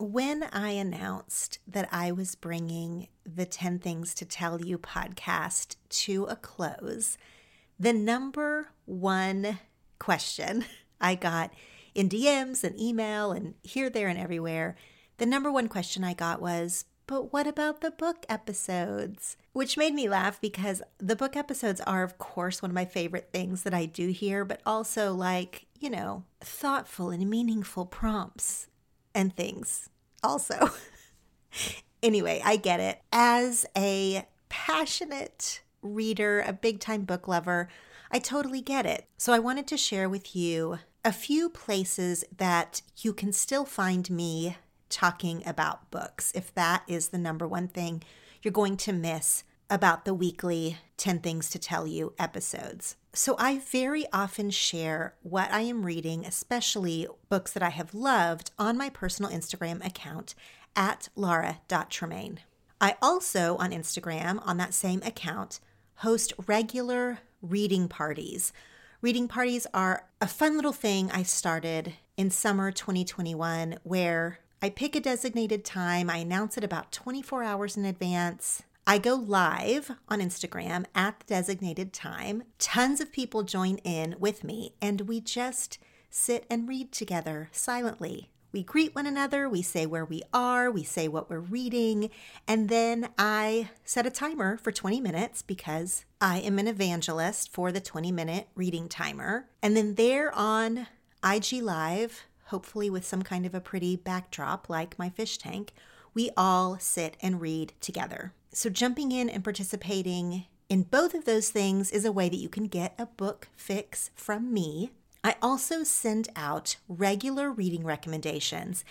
When I announced that I was bringing the 10 Things to Tell You podcast to a close, the number one question I got in DMs and email and here, there, and everywhere, the number one question I got was, but what about the book episodes? Which made me laugh because the book episodes are, of course, one of my favorite things that I do here, but also like, you know, thoughtful and meaningful prompts and things also. anyway, I get it. As a passionate reader, a big time book lover, I totally get it. So I wanted to share with you a few places that you can still find me talking about books if that is the number one thing you're going to miss about the weekly 10 Things to Tell You episodes. So, I very often share what I am reading, especially books that I have loved, on my personal Instagram account at laura.tremaine. I also, on Instagram, on that same account, host regular reading parties. Reading parties are a fun little thing I started in summer 2021 where I pick a designated time, I announce it about 24 hours in advance. I go live on Instagram at the designated time. Tons of people join in with me, and we just sit and read together silently. We greet one another, we say where we are, we say what we're reading, and then I set a timer for 20 minutes because I am an evangelist for the 20 minute reading timer. And then there on IG Live, hopefully with some kind of a pretty backdrop like my fish tank, we all sit and read together. So, jumping in and participating in both of those things is a way that you can get a book fix from me. I also send out regular reading recommendations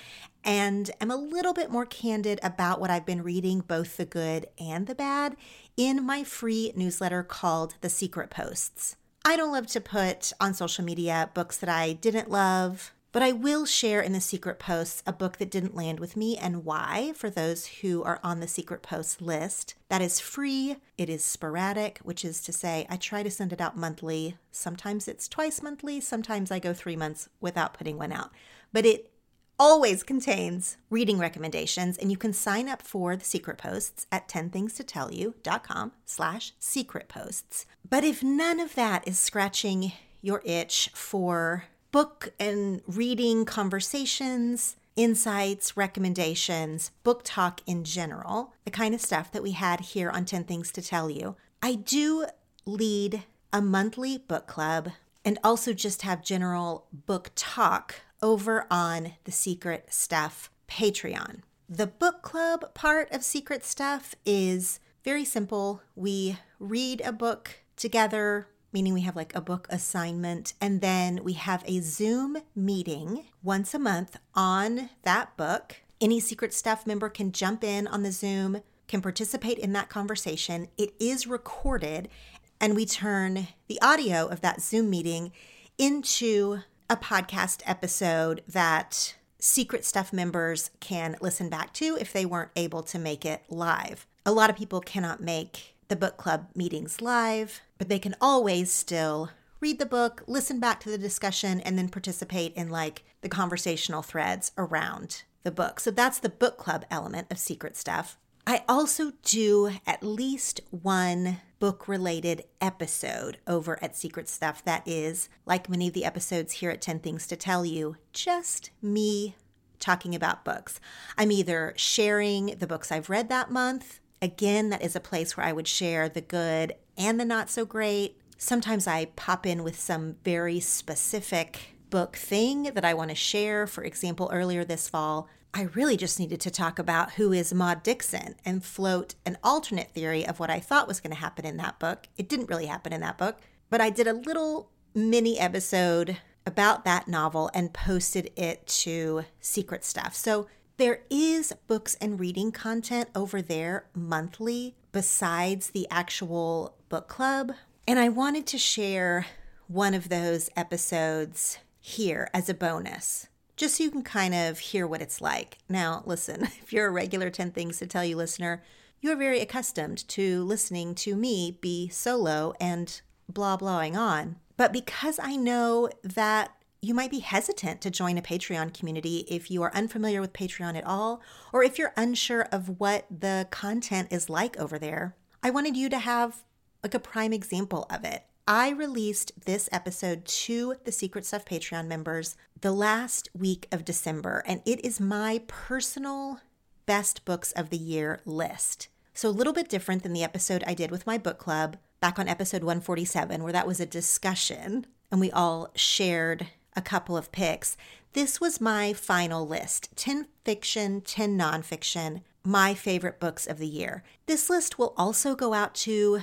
and am a little bit more candid about what I've been reading, both the good and the bad, in my free newsletter called The Secret Posts. I don't love to put on social media books that I didn't love, but I will share in the secret posts a book that didn't land with me and why for those who are on the secret posts list. That is free. It is sporadic, which is to say, I try to send it out monthly. Sometimes it's twice monthly, sometimes I go three months without putting one out. But it always contains reading recommendations and you can sign up for the secret posts at 10thingstotellyou.com slash secret posts but if none of that is scratching your itch for book and reading conversations, insights, recommendations, book talk in general, the kind of stuff that we had here on 10 Things to Tell You. I do lead a monthly book club and also just have general book talk over on the Secret Stuff Patreon. The book club part of Secret Stuff is very simple. We read a book together meaning we have like a book assignment, and then we have a Zoom meeting once a month on that book. Any Secret Stuff member can jump in on the Zoom, can participate in that conversation. It is recorded, and we turn the audio of that Zoom meeting into a podcast episode that Secret Stuff members can listen back to if they weren't able to make it live. A lot of people cannot make the book club meetings live, but they can always still read the book, listen back to the discussion, and then participate in like the conversational threads around the book. So that's the book club element of Secret Stuff. I also do at least one book related episode over at Secret Stuff that is, like many of the episodes here at 10 Things to Tell You, just me talking about books. I'm either sharing the books I've read that month. Again, that is a place where I would share the good and the not so great. Sometimes I pop in with some very specific book thing that I want to share. For example, earlier this fall, I really just needed to talk about who is Maud Dixon and float an alternate theory of what I thought was going to happen in that book. It didn't really happen in that book, but I did a little mini episode about that novel and posted it to Secret Stuff. So there is books and reading content over there monthly besides the actual book club. And I wanted to share one of those episodes here as a bonus just so you can kind of hear what it's like. Now, listen, if you're a regular 10 Things to Tell You listener, you're very accustomed to listening to me be solo and blah blahing on. But because I know that you might be hesitant to join a Patreon community if you are unfamiliar with Patreon at all, or if you're unsure of what the content is like over there, I wanted you to have like a prime example of it. I released this episode to the Secret Stuff Patreon members the last week of December, and it is my personal best books of the year list. So, a little bit different than the episode I did with my book club back on episode 147, where that was a discussion and we all shared a couple of picks. This was my final list 10 fiction, 10 nonfiction, my favorite books of the year. This list will also go out to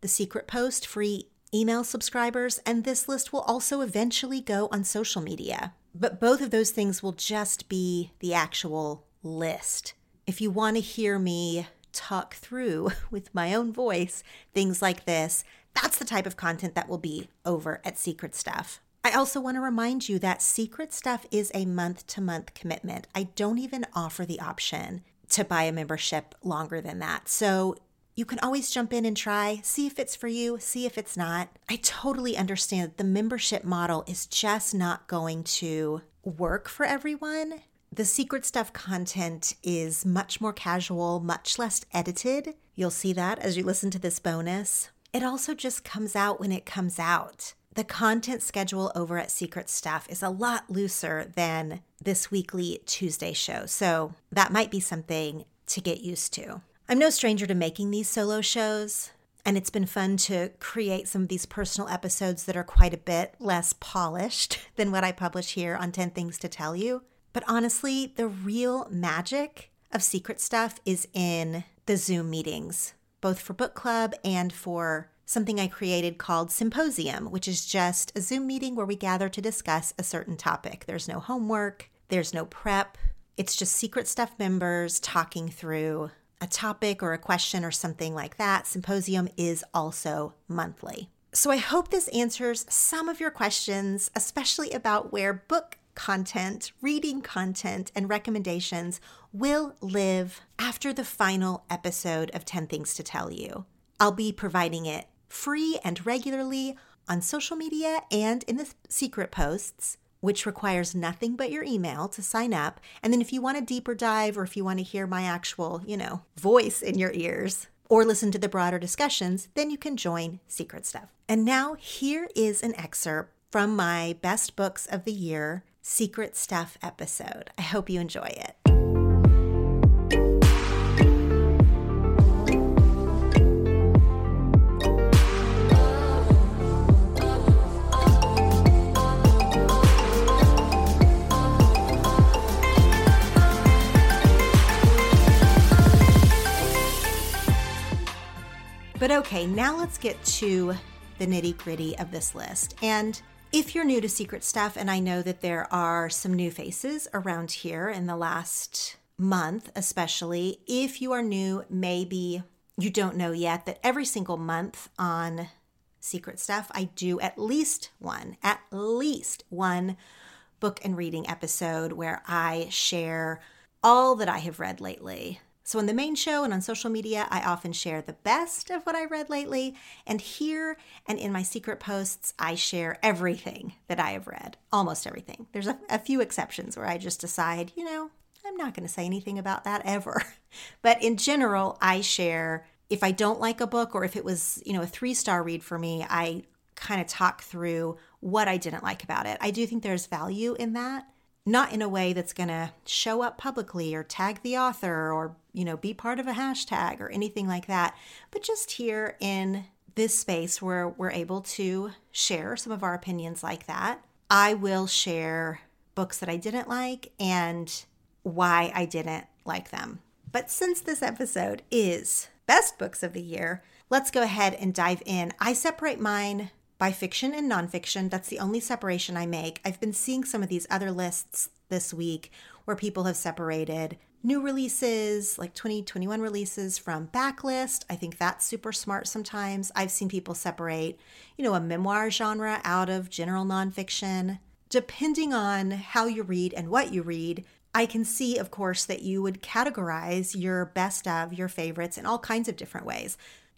the secret post free email subscribers, and this list will also eventually go on social media. But both of those things will just be the actual list. If you want to hear me talk through with my own voice things like this, that's the type of content that will be over at Secret Stuff. I also want to remind you that Secret Stuff is a month to month commitment. I don't even offer the option to buy a membership longer than that. So you can always jump in and try, see if it's for you, see if it's not. I totally understand that the membership model is just not going to work for everyone. The secret stuff content is much more casual, much less edited. You'll see that as you listen to this bonus. It also just comes out when it comes out. The content schedule over at Secret Stuff is a lot looser than this weekly Tuesday show, so that might be something to get used to. I'm no stranger to making these solo shows, and it's been fun to create some of these personal episodes that are quite a bit less polished than what I publish here on 10 Things to Tell You. But honestly, the real magic of secret stuff is in the Zoom meetings, both for book club and for something I created called Symposium, which is just a Zoom meeting where we gather to discuss a certain topic. There's no homework, there's no prep. It's just secret stuff members talking through a topic or a question or something like that, Symposium is also monthly. So I hope this answers some of your questions, especially about where book content, reading content, and recommendations will live after the final episode of 10 Things to Tell You. I'll be providing it free and regularly on social media and in the secret posts which requires nothing but your email to sign up. And then if you want a deeper dive or if you want to hear my actual, you know, voice in your ears or listen to the broader discussions, then you can join Secret Stuff. And now here is an excerpt from my best books of the year Secret Stuff episode. I hope you enjoy it. But okay, now let's get to the nitty gritty of this list. And if you're new to Secret Stuff, and I know that there are some new faces around here in the last month, especially, if you are new, maybe you don't know yet that every single month on Secret Stuff, I do at least one, at least one book and reading episode where I share all that I have read lately. So, in the main show and on social media, I often share the best of what I read lately. And here and in my secret posts, I share everything that I have read, almost everything. There's a, a few exceptions where I just decide, you know, I'm not going to say anything about that ever. But in general, I share if I don't like a book or if it was, you know, a three star read for me, I kind of talk through what I didn't like about it. I do think there's value in that not in a way that's going to show up publicly or tag the author or, you know, be part of a hashtag or anything like that, but just here in this space where we're able to share some of our opinions like that. I will share books that I didn't like and why I didn't like them. But since this episode is best books of the year, let's go ahead and dive in. I separate mine by fiction and nonfiction. That's the only separation I make. I've been seeing some of these other lists this week where people have separated new releases, like 2021 releases from backlist. I think that's super smart sometimes. I've seen people separate, you know, a memoir genre out of general nonfiction. Depending on how you read and what you read, I can see, of course, that you would categorize your best of, your favorites in all kinds of different ways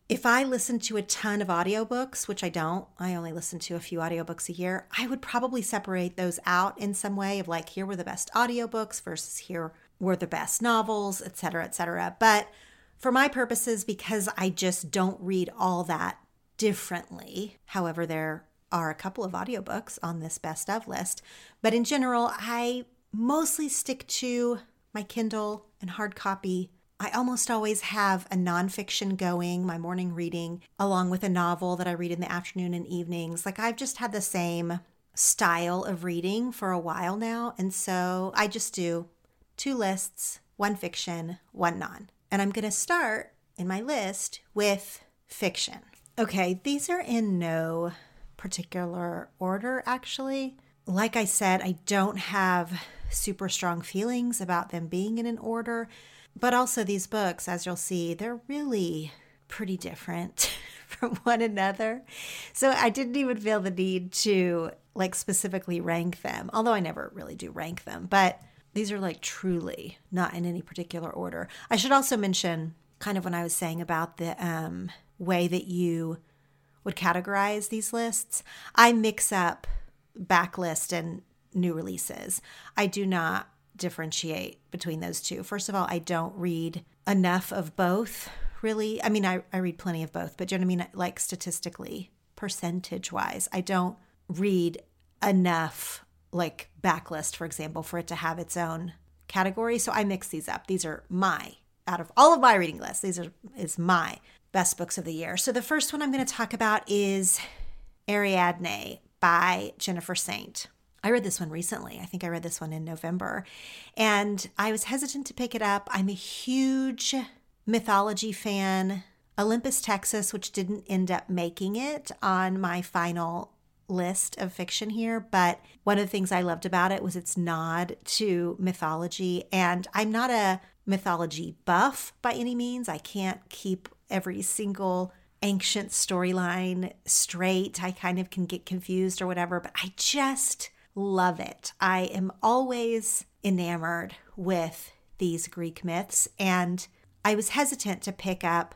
if I listened to a ton of audiobooks, which I don't, I only listen to a few audiobooks a year, I would probably separate those out in some way of like, here were the best audiobooks versus here were the best novels, et cetera, et cetera. But for my purposes, because I just don't read all that differently, however, there are a couple of audiobooks on this best of list. But in general, I mostly stick to my Kindle and hard copy I almost always have a nonfiction going, my morning reading, along with a novel that I read in the afternoon and evenings. Like I've just had the same style of reading for a while now. And so I just do two lists one fiction, one non. And I'm going to start in my list with fiction. Okay, these are in no particular order, actually. Like I said, I don't have super strong feelings about them being in an order. But also, these books, as you'll see, they're really pretty different from one another. So I didn't even feel the need to like specifically rank them, although I never really do rank them. But these are like truly not in any particular order. I should also mention, kind of when I was saying about the um, way that you would categorize these lists, I mix up backlist and new releases. I do not differentiate between those two. First of all, I don't read enough of both, really. I mean, I, I read plenty of both, but do you know what I mean? Like statistically, percentage wise, I don't read enough, like backlist, for example, for it to have its own category. So I mix these up. These are my, out of all of my reading lists, these are is my best books of the year. So the first one I'm going to talk about is Ariadne by Jennifer Saint. I read this one recently. I think I read this one in November. And I was hesitant to pick it up. I'm a huge mythology fan. Olympus, Texas, which didn't end up making it on my final list of fiction here, but one of the things I loved about it was its nod to mythology. And I'm not a mythology buff by any means. I can't keep every single ancient storyline straight. I kind of can get confused or whatever, but I just love it. I am always enamored with these Greek myths, and I was hesitant to pick up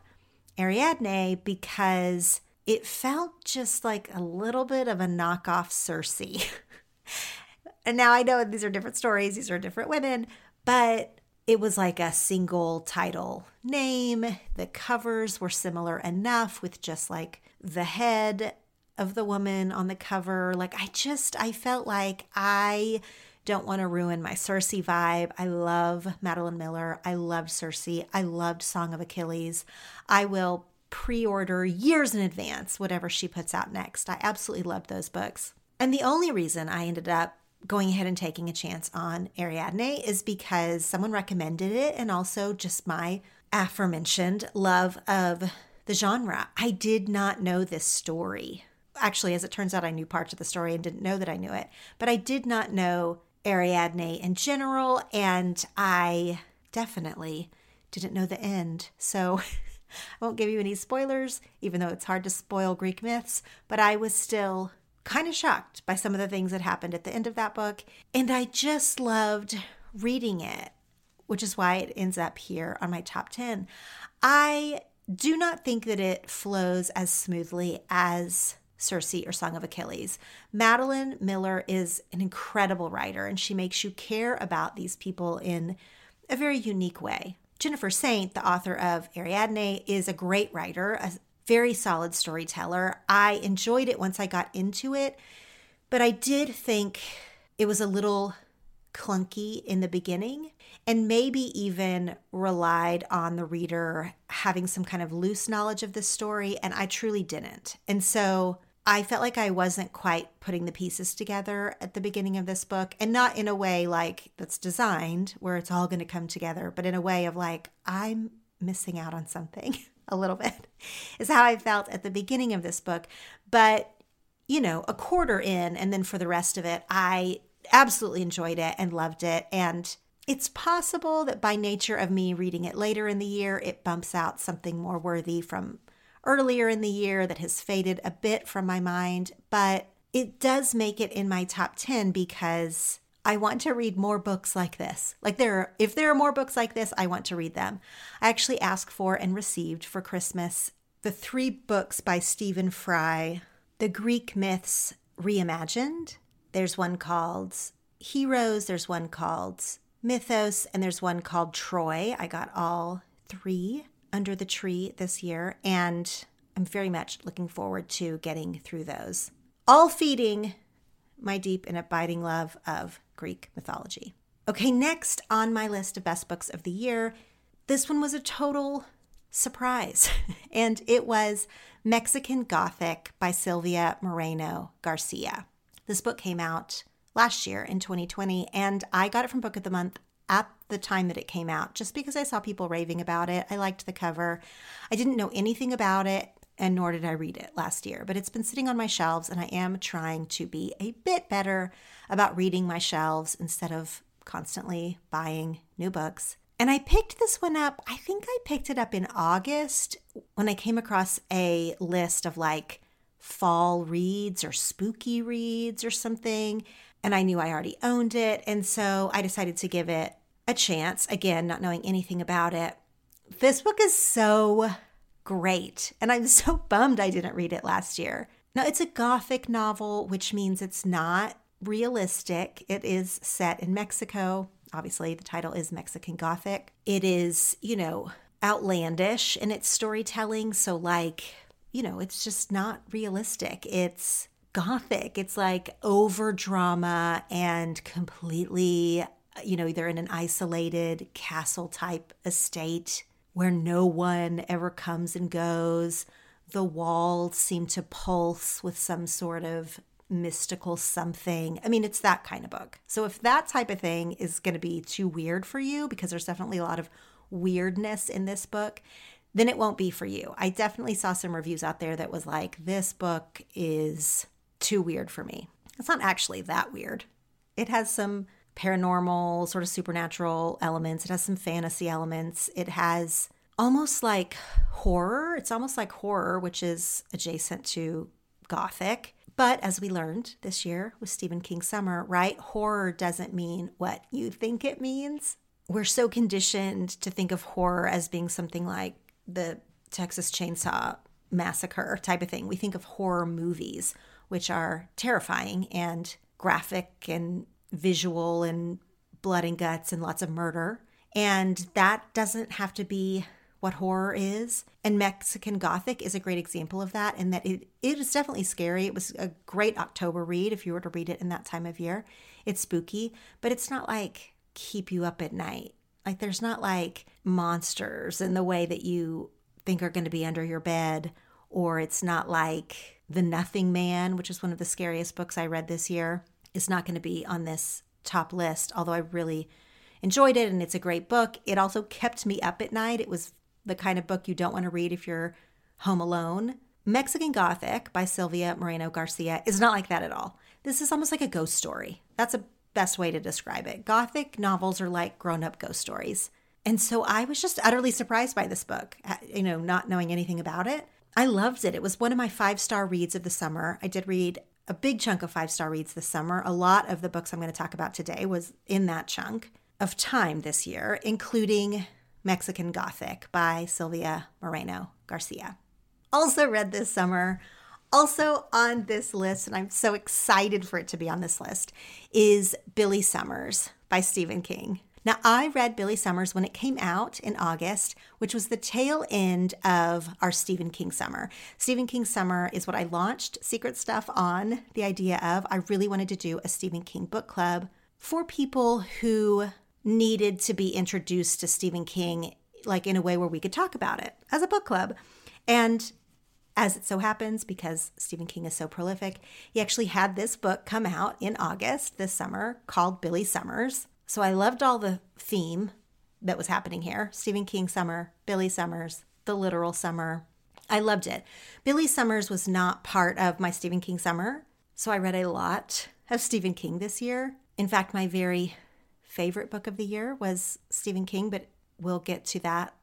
Ariadne because it felt just like a little bit of a knockoff Circe. and now I know these are different stories, these are different women, but it was like a single title name. The covers were similar enough with just like the head of the woman on the cover. Like, I just, I felt like I don't want to ruin my Circe vibe. I love Madeline Miller. I loved Circe. I loved Song of Achilles. I will pre order years in advance whatever she puts out next. I absolutely loved those books. And the only reason I ended up going ahead and taking a chance on Ariadne is because someone recommended it and also just my aforementioned love of the genre. I did not know this story actually, as it turns out, I knew parts of the story and didn't know that I knew it, but I did not know Ariadne in general, and I definitely didn't know the end. So I won't give you any spoilers, even though it's hard to spoil Greek myths, but I was still kind of shocked by some of the things that happened at the end of that book. And I just loved reading it, which is why it ends up here on my top 10. I do not think that it flows as smoothly as Circe or Song of Achilles. Madeline Miller is an incredible writer and she makes you care about these people in a very unique way. Jennifer Saint, the author of Ariadne, is a great writer, a very solid storyteller. I enjoyed it once I got into it, but I did think it was a little clunky in the beginning and maybe even relied on the reader having some kind of loose knowledge of the story. And I truly didn't. And so I felt like I wasn't quite putting the pieces together at the beginning of this book, and not in a way like that's designed where it's all going to come together, but in a way of like, I'm missing out on something a little bit, is how I felt at the beginning of this book. But, you know, a quarter in, and then for the rest of it, I absolutely enjoyed it and loved it. And it's possible that by nature of me reading it later in the year, it bumps out something more worthy from earlier in the year that has faded a bit from my mind, but it does make it in my top 10 because I want to read more books like this. Like there are, if there are more books like this, I want to read them. I actually asked for and received for Christmas the three books by Stephen Fry, The Greek Myths Reimagined. There's one called Heroes, there's one called Mythos, and there's one called Troy. I got all three under the tree this year, and I'm very much looking forward to getting through those. All feeding my deep and abiding love of Greek mythology. Okay, next on my list of best books of the year, this one was a total surprise, and it was Mexican Gothic by Silvia Moreno Garcia. This book came out last year in 2020, and I got it from Book of the Month at the time that it came out just because I saw people raving about it. I liked the cover. I didn't know anything about it, and nor did I read it last year, but it's been sitting on my shelves, and I am trying to be a bit better about reading my shelves instead of constantly buying new books. And I picked this one up, I think I picked it up in August when I came across a list of like fall reads or spooky reads or something. And I knew I already owned it. And so I decided to give it a chance, again, not knowing anything about it. This book is so great, and I'm so bummed I didn't read it last year. Now, it's a gothic novel, which means it's not realistic. It is set in Mexico. Obviously, the title is Mexican Gothic. It is, you know, outlandish in its storytelling. So, like, you know, it's just not realistic. It's gothic. It's like over drama and completely you know, either in an isolated castle type estate where no one ever comes and goes. The walls seem to pulse with some sort of mystical something. I mean, it's that kind of book. So if that type of thing is going to be too weird for you, because there's definitely a lot of weirdness in this book, then it won't be for you. I definitely saw some reviews out there that was like, this book is too weird for me. It's not actually that weird. It has some paranormal, sort of supernatural elements. It has some fantasy elements. It has almost like horror. It's almost like horror, which is adjacent to gothic. But as we learned this year with Stephen King Summer, right? Horror doesn't mean what you think it means. We're so conditioned to think of horror as being something like the Texas Chainsaw Massacre type of thing. We think of horror movies, which are terrifying and graphic and visual and blood and guts and lots of murder. And that doesn't have to be what horror is. And Mexican Gothic is a great example of that, in that it, it is definitely scary. It was a great October read if you were to read it in that time of year. It's spooky, but it's not like keep you up at night. Like there's not like monsters in the way that you think are going to be under your bed, or it's not like The Nothing Man, which is one of the scariest books I read this year is not going to be on this top list, although I really enjoyed it and it's a great book. It also kept me up at night. It was the kind of book you don't want to read if you're home alone. Mexican Gothic by Silvia Moreno Garcia is not like that at all. This is almost like a ghost story. That's a best way to describe it. Gothic novels are like grown up ghost stories. And so I was just utterly surprised by this book, uh, you know, not knowing anything about it. I loved it. It was one of my five star reads of the summer. I did read a big chunk of five star reads this summer. A lot of the books I'm going to talk about today was in that chunk of time this year, including Mexican Gothic by Silvia Moreno Garcia. Also read this summer, also on this list, and I'm so excited for it to be on this list, is Billy Summers by Stephen King. Now, I read Billy Summers when it came out in August, which was the tail end of our Stephen King summer. Stephen King summer is what I launched Secret Stuff on the idea of. I really wanted to do a Stephen King book club for people who needed to be introduced to Stephen King, like in a way where we could talk about it as a book club. And as it so happens, because Stephen King is so prolific, he actually had this book come out in August this summer called Billy Summers. So I loved all the theme that was happening here Stephen King summer, Billy Summers, the literal summer. I loved it. Billy Summers was not part of my Stephen King summer, so I read a lot of Stephen King this year. In fact, my very favorite book of the year was Stephen King, but we'll get to that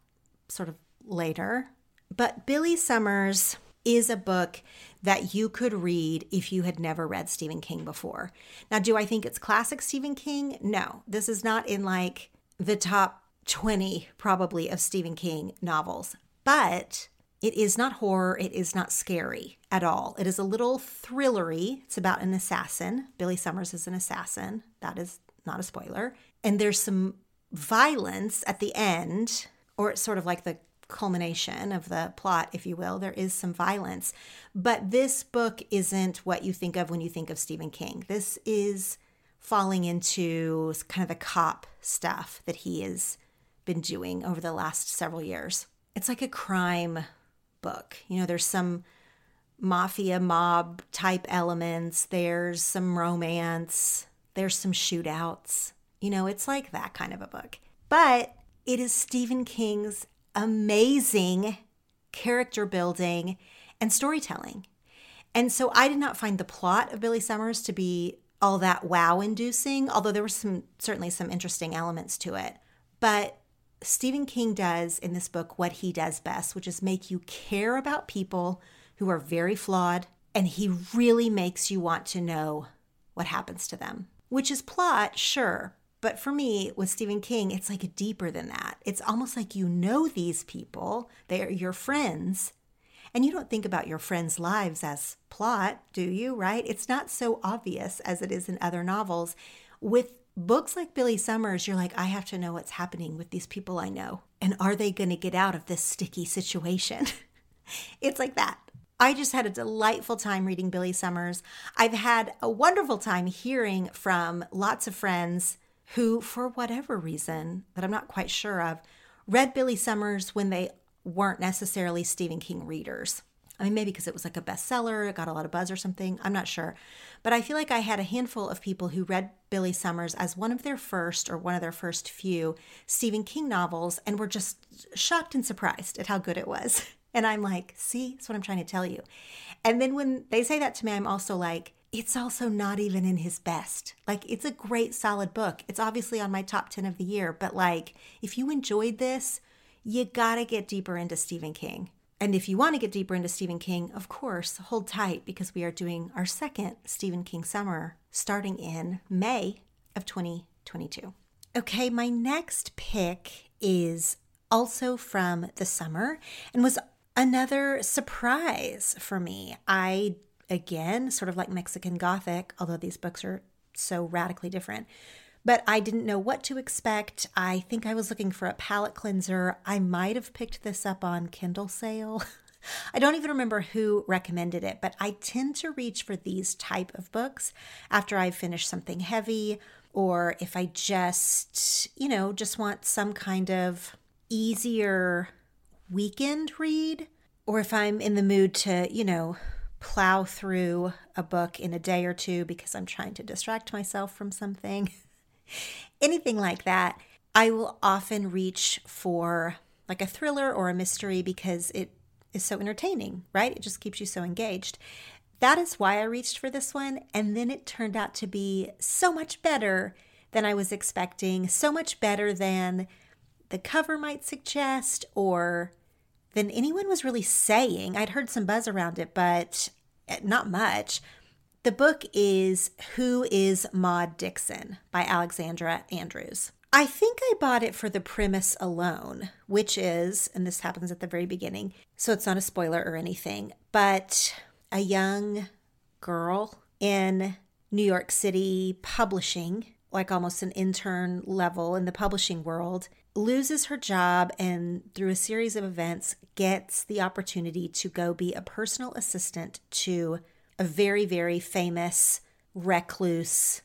sort of later. But Billy Summers is a book that you could read if you had never read Stephen King before. Now, do I think it's classic Stephen King? No, this is not in like the top 20 probably of Stephen King novels, but it is not horror, it is not scary at all. It is a little thrillery. It's about an assassin. Billy Summers is an assassin. That is not a spoiler. And there's some violence at the end, or it's sort of like the culmination of the plot, if you will. There is some violence. But this book isn't what you think of when you think of Stephen King. This is falling into kind of the cop stuff that he has been doing over the last several years. It's like a crime book. You know, there's some mafia mob type elements, there's some romance, there's some shootouts. You know, it's like that kind of a book. But it is Stephen King's amazing character building and storytelling. And so I did not find the plot of Billy Summers to be all that wow inducing, although there were some certainly some interesting elements to it. But Stephen King does in this book what he does best, which is make you care about people who are very flawed, and he really makes you want to know what happens to them. Which is plot, sure, but for me, with Stephen King, it's like deeper than that. It's almost like you know these people, they are your friends. And you don't think about your friends' lives as plot, do you? Right? It's not so obvious as it is in other novels. With books like Billy Summers, you're like, I have to know what's happening with these people I know. And are they going to get out of this sticky situation? it's like that. I just had a delightful time reading Billy Summers. I've had a wonderful time hearing from lots of friends who, for whatever reason that I'm not quite sure of, read Billy Summers when they weren't necessarily Stephen King readers. I mean, maybe because it was like a bestseller, it got a lot of buzz or something. I'm not sure. But I feel like I had a handful of people who read Billy Summers as one of their first or one of their first few Stephen King novels and were just shocked and surprised at how good it was. And I'm like, see, that's what I'm trying to tell you. And then when they say that to me, I'm also like, it's also not even in his best. Like, it's a great, solid book. It's obviously on my top 10 of the year, but like, if you enjoyed this, you gotta get deeper into Stephen King. And if you want to get deeper into Stephen King, of course, hold tight because we are doing our second Stephen King summer starting in May of 2022. Okay, my next pick is also from the summer and was another surprise for me. I again, sort of like Mexican Gothic, although these books are so radically different. But I didn't know what to expect. I think I was looking for a palate cleanser. I might have picked this up on Kindle sale. I don't even remember who recommended it, but I tend to reach for these type of books after I've finished something heavy or if I just, you know, just want some kind of easier weekend read or if I'm in the mood to, you know, plow through a book in a day or two because I'm trying to distract myself from something, anything like that, I will often reach for like a thriller or a mystery because it is so entertaining, right? It just keeps you so engaged. That is why I reached for this one. And then it turned out to be so much better than I was expecting, so much better than the cover might suggest or than anyone was really saying. I'd heard some buzz around it, but eh, not much. The book is Who is Maud Dixon by Alexandra Andrews. I think I bought it for the premise alone, which is, and this happens at the very beginning, so it's not a spoiler or anything, but a young girl in New York City publishing, like almost an intern level in the publishing world, loses her job and through a series of events gets the opportunity to go be a personal assistant to a very, very famous, recluse,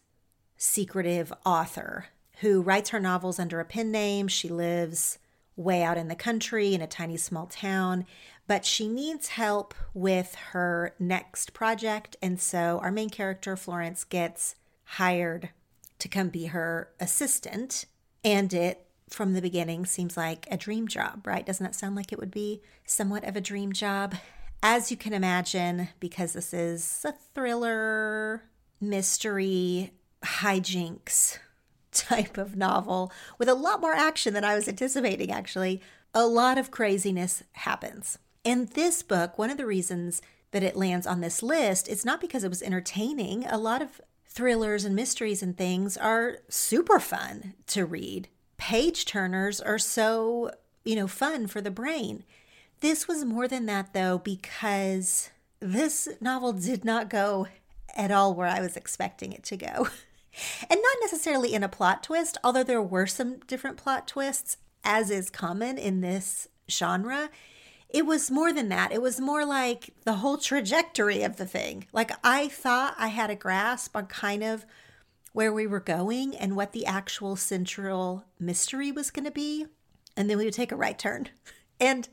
secretive author who writes her novels under a pen name. She lives way out in the country in a tiny small town, but she needs help with her next project. And so our main character, Florence, gets hired to come be her assistant. And it, from the beginning, seems like a dream job, right? Doesn't that sound like it would be somewhat of a dream job? As you can imagine, because this is a thriller, mystery, hijinks type of novel with a lot more action than I was anticipating, actually. A lot of craziness happens. And this book, one of the reasons that it lands on this list, is not because it was entertaining. A lot of thrillers and mysteries and things are super fun to read. Page turners are so, you know, fun for the brain. This was more than that, though, because this novel did not go at all where I was expecting it to go. and not necessarily in a plot twist, although there were some different plot twists, as is common in this genre. It was more than that. It was more like the whole trajectory of the thing. Like I thought I had a grasp on kind of where we were going and what the actual central mystery was going to be. And then we would take a right turn. And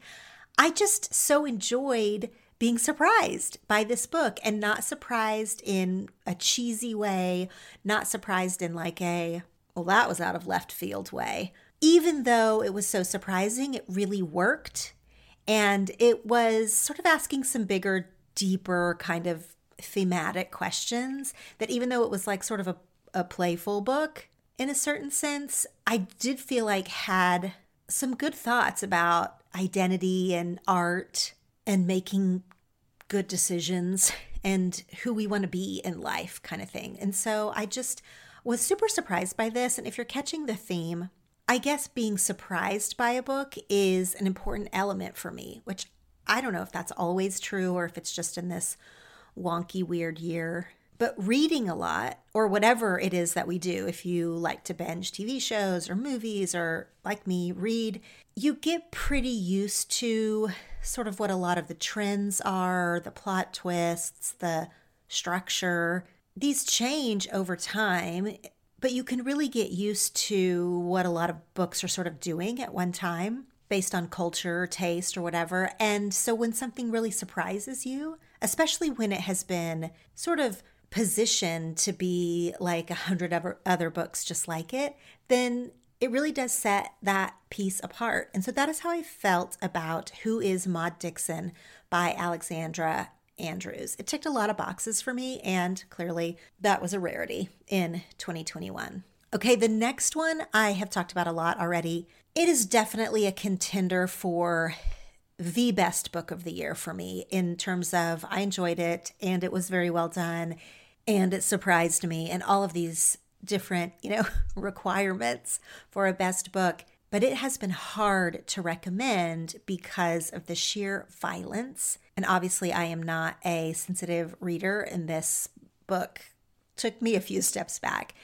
I just so enjoyed being surprised by this book and not surprised in a cheesy way, not surprised in like a, well, that was out of left field way. Even though it was so surprising, it really worked. And it was sort of asking some bigger, deeper kind of thematic questions that even though it was like sort of a, a playful book in a certain sense, I did feel like had some good thoughts about identity and art and making good decisions and who we want to be in life, kind of thing. And so I just was super surprised by this. And if you're catching the theme, I guess being surprised by a book is an important element for me, which I don't know if that's always true or if it's just in this wonky, weird year. But reading a lot, or whatever it is that we do, if you like to binge TV shows or movies, or like me, read, you get pretty used to sort of what a lot of the trends are, the plot twists, the structure. These change over time, but you can really get used to what a lot of books are sort of doing at one time based on culture, taste, or whatever. And so when something really surprises you, especially when it has been sort of positioned to be like a hundred other books just like it, then it really does set that piece apart. And so that is how I felt about Who is Maud Dixon by Alexandra Andrews. It ticked a lot of boxes for me, and clearly that was a rarity in 2021. Okay, the next one I have talked about a lot already. It is definitely a contender for the best book of the year for me in terms of I enjoyed it and it was very well done and it surprised me and all of these different, you know, requirements for a best book, but it has been hard to recommend because of the sheer violence. And obviously, I am not a sensitive reader, and this book took me a few steps back.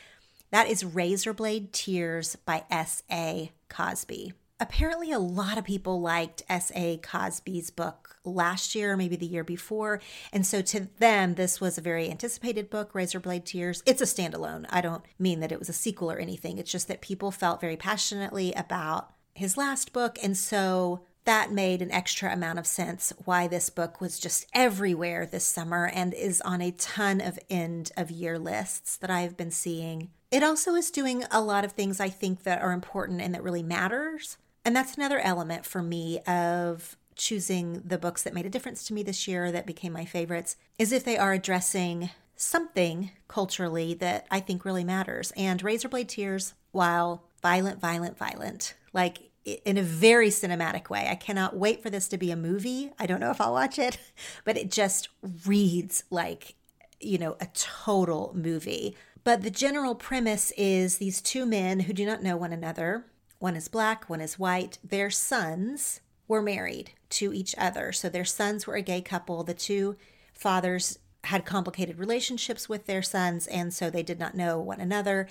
That is Razorblade Tears by S.A. Cosby apparently a lot of people liked S.A. Cosby's book last year, maybe the year before. And so to them, this was a very anticipated book, Razorblade Tears. It's a standalone. I don't mean that it was a sequel or anything. It's just that people felt very passionately about his last book. And so that made an extra amount of sense why this book was just everywhere this summer and is on a ton of end of year lists that I've been seeing. It also is doing a lot of things I think that are important and that really matters. And that's another element for me of choosing the books that made a difference to me this year that became my favorites is if they are addressing something culturally that I think really matters. And Razorblade Tears, while violent, violent, violent, like in a very cinematic way. I cannot wait for this to be a movie. I don't know if I'll watch it, but it just reads like you know, a total movie. But the general premise is these two men who do not know one another. One is black, one is white. Their sons were married to each other. So their sons were a gay couple. The two fathers had complicated relationships with their sons, and so they did not know one another.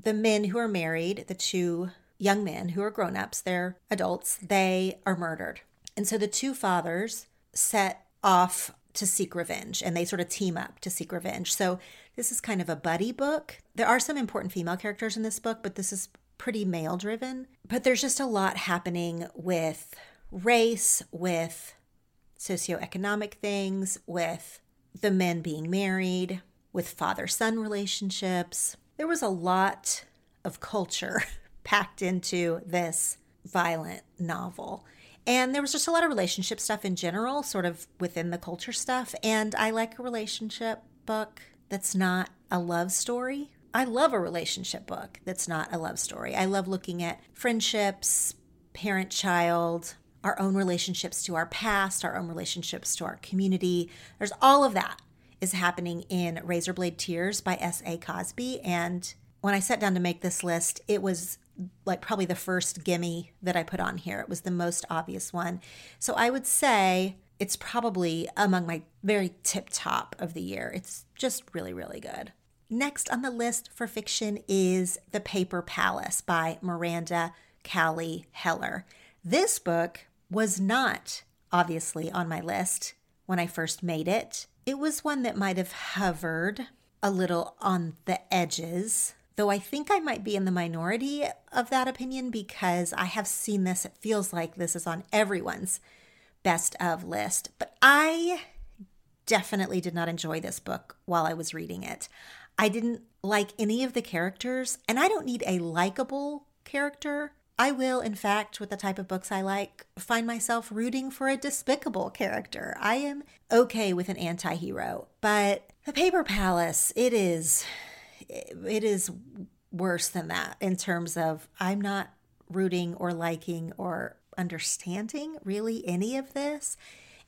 The men who are married, the two young men who are grown ups, they're adults, they are murdered. And so the two fathers set off to seek revenge and they sort of team up to seek revenge. So this is kind of a buddy book. There are some important female characters in this book, but this is pretty male driven. But there's just a lot happening with race, with socioeconomic things, with the men being married, with father son relationships. There was a lot of culture packed into this violent novel. And there was just a lot of relationship stuff in general, sort of within the culture stuff. And I like a relationship book that's not a love story. I love a relationship book that's not a love story. I love looking at friendships, parent child, our own relationships to our past, our own relationships to our community. There's all of that is happening in Razorblade Tears by S.A. Cosby. And when I sat down to make this list, it was like probably the first gimme that I put on here. It was the most obvious one. So I would say it's probably among my very tip top of the year. It's just really, really good. Next on the list for fiction is The Paper Palace by Miranda Cowley Heller. This book was not obviously on my list when I first made it. It was one that might have hovered a little on the edges though I think I might be in the minority of that opinion because I have seen this. It feels like this is on everyone's best of list, but I definitely did not enjoy this book while I was reading it. I didn't like any of the characters, and I don't need a likable character. I will, in fact, with the type of books I like, find myself rooting for a despicable character. I am okay with an anti hero, but The Paper Palace, it is it is worse than that in terms of I'm not rooting or liking or understanding really any of this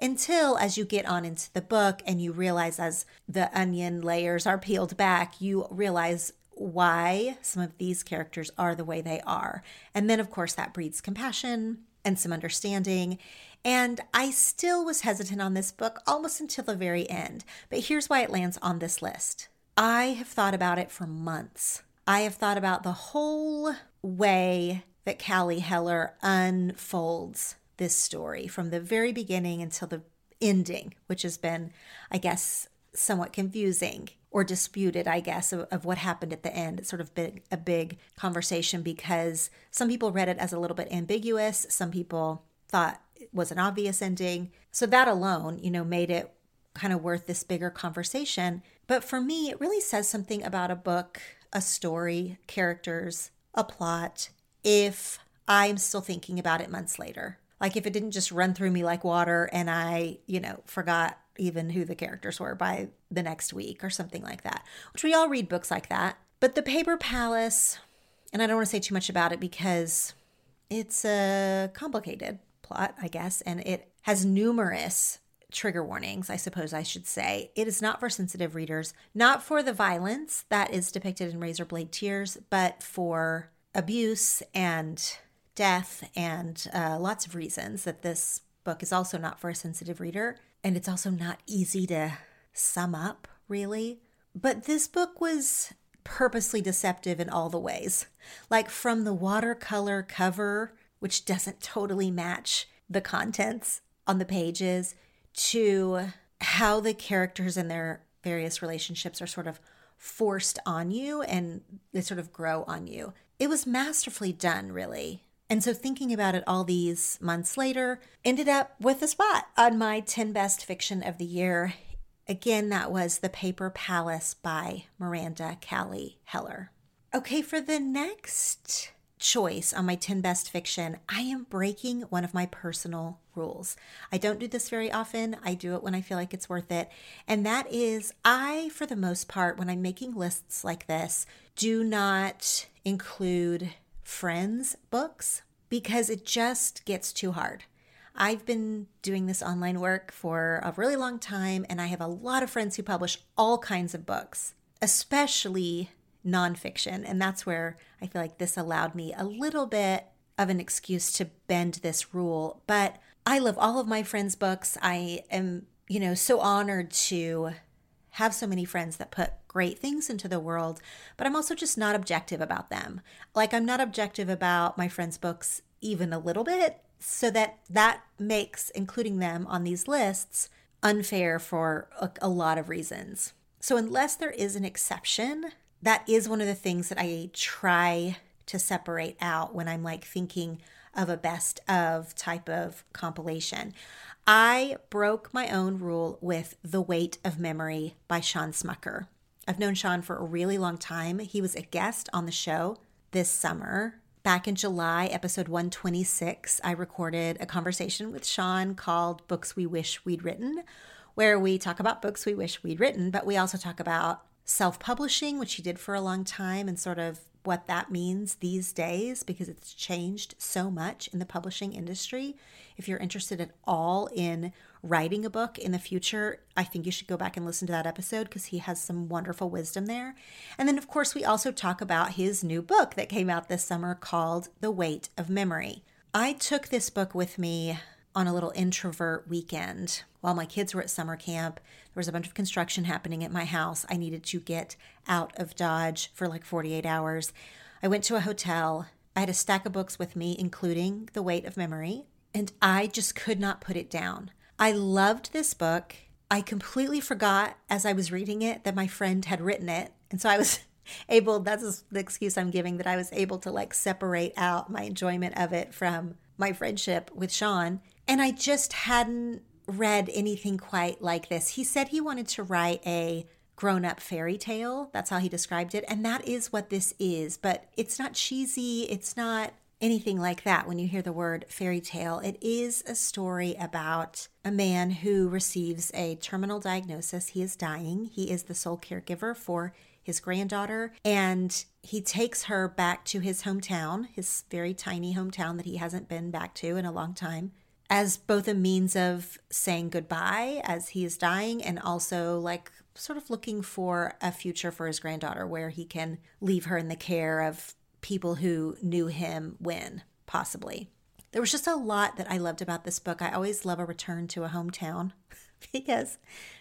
until as you get on into the book and you realize as the onion layers are peeled back, you realize why some of these characters are the way they are. And then, of course, that breeds compassion and some understanding. And I still was hesitant on this book almost until the very end. But here's why it lands on this list I have thought about it for months. I have thought about the whole way that Cowley Heller unfolds this story from the very beginning until the ending, which has been, I guess, somewhat confusing or disputed, I guess, of, of, what happened at the end. It's sort of been a big conversation because some people read it as a little bit ambiguous. Some people thought it was an obvious ending. So that alone, you know, made it kind of worth this bigger conversation. But for me, it really says something about a book, a story, characters, a plot, if I'm still thinking about it months later. Like if it didn't just run through me like water and I, you know, forgot even who the characters were by the next week or something like that, which we all read books like that. But The Paper Palace, and I don't want to say too much about it because it's a complicated plot, I guess, and it has numerous trigger warnings, I suppose I should say. It is not for sensitive readers, not for the violence that is depicted in Razorblade Tears, but for abuse and death and uh, lots of reasons that this book is also not for a sensitive reader. And it's also not easy to sum up, really. But this book was purposely deceptive in all the ways. Like from the watercolor cover, which doesn't totally match the contents on the pages, to how the characters and their various relationships are sort of forced on you and they sort of grow on you. It was masterfully done, really. And so, thinking about it all these months later, ended up with a spot on my 10 best fiction of the year. Again, that was The Paper Palace by Miranda Cowley Heller. Okay, for the next choice on my 10 best fiction, I am breaking one of my personal rules. I don't do this very often. I do it when I feel like it's worth it. And that is, I, for the most part, when I'm making lists like this, do not include friends' books because it just gets too hard. I've been doing this online work for a really long time, and I have a lot of friends who publish all kinds of books, especially nonfiction. And that's where I feel like this allowed me a little bit of an excuse to bend this rule. But I love all of my friends' books. I am, you know, so honored to have so many friends that put great things into the world, but I'm also just not objective about them. Like, I'm not objective about my friends' books even a little bit so that that makes including them on these lists unfair for a, a, lot of reasons. So unless there is an exception, that is one of the things that I try to separate out when I'm like thinking of a best of type of compilation. I broke my own rule with The Weight of Memory by Shawn Smucker. I've known Shawn for a really long time. He was a guest on the show this summer Back in July, episode 126, I recorded a conversation with Shawn called Books We Wish We'd Written, where we talk about books we wish we'd written, but we also talk about self publishing, which he did for a long time, and sort of what that means these days because it's changed so much in the publishing industry. If you're interested at all in writing a book in the future, I think you should go back and listen to that episode because he has some wonderful wisdom there. And then, of course, we also talk about his new book that came out this summer called The Weight of Memory. I took this book with me on a little introvert weekend while my kids were at summer camp. There was a bunch of construction happening at my house. I needed to get out of Dodge for like 48 hours. I went to a hotel. I had a stack of books with me, including The Weight of Memory, and I just could not put it down. I loved this book. I completely forgot as I was reading it that my friend had written it. And so I was able, that's the excuse I'm giving, that I was able to like separate out my enjoyment of it from my friendship with Shawn and I just hadn't read anything quite like this. He said he wanted to write a grown up fairy tale. That's how he described it. And that is what this is. But it's not cheesy, it's not anything like that when you hear the word fairy tale. It is a story about a man who receives a terminal diagnosis. He is dying, he is the sole caregiver for his granddaughter, and he takes her back to his hometown, his very tiny hometown that he hasn't been back to in a long time as both a means of saying goodbye as he is dying and also like sort of looking for a future for his granddaughter where he can leave her in the care of people who knew him when possibly. There was just a lot that I loved about this book. I always love a return to a hometown because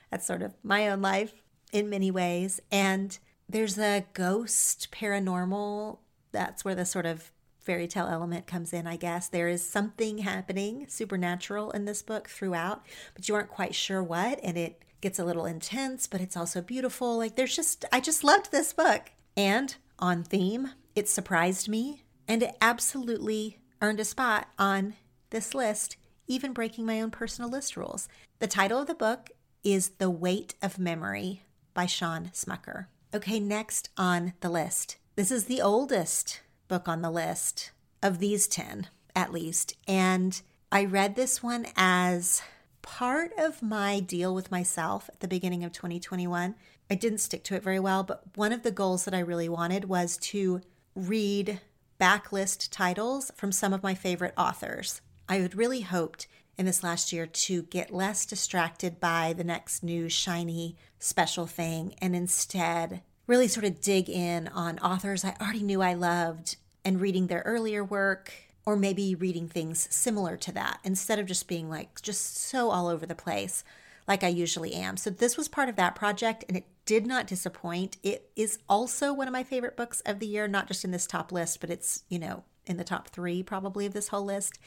that's sort of my own life in many ways. And there's a ghost paranormal. That's where the sort of fairy tale element comes in, I guess. There is something happening supernatural in this book throughout, but you aren't quite sure what. And it gets a little intense, but it's also beautiful. Like there's just, I just loved this book. And on theme, it surprised me and it absolutely earned a spot on this list, even breaking my own personal list rules. The title of the book is The Weight of Memory by Shawn Smucker. Okay, next on the list. This is the oldest book on the list of these 10, at least. And I read this one as part of my deal with myself at the beginning of 2021. I didn't stick to it very well, but one of the goals that I really wanted was to read backlist titles from some of my favorite authors. I had really hoped in this last year to get less distracted by the next new shiny special thing and instead really sort of dig in on authors I already knew I loved and reading their earlier work, or maybe reading things similar to that instead of just being like just so all over the place like I usually am. So this was part of that project and it did not disappoint. It is also one of my favorite books of the year, not just in this top list, but it's, you know, in the top three probably of this whole list.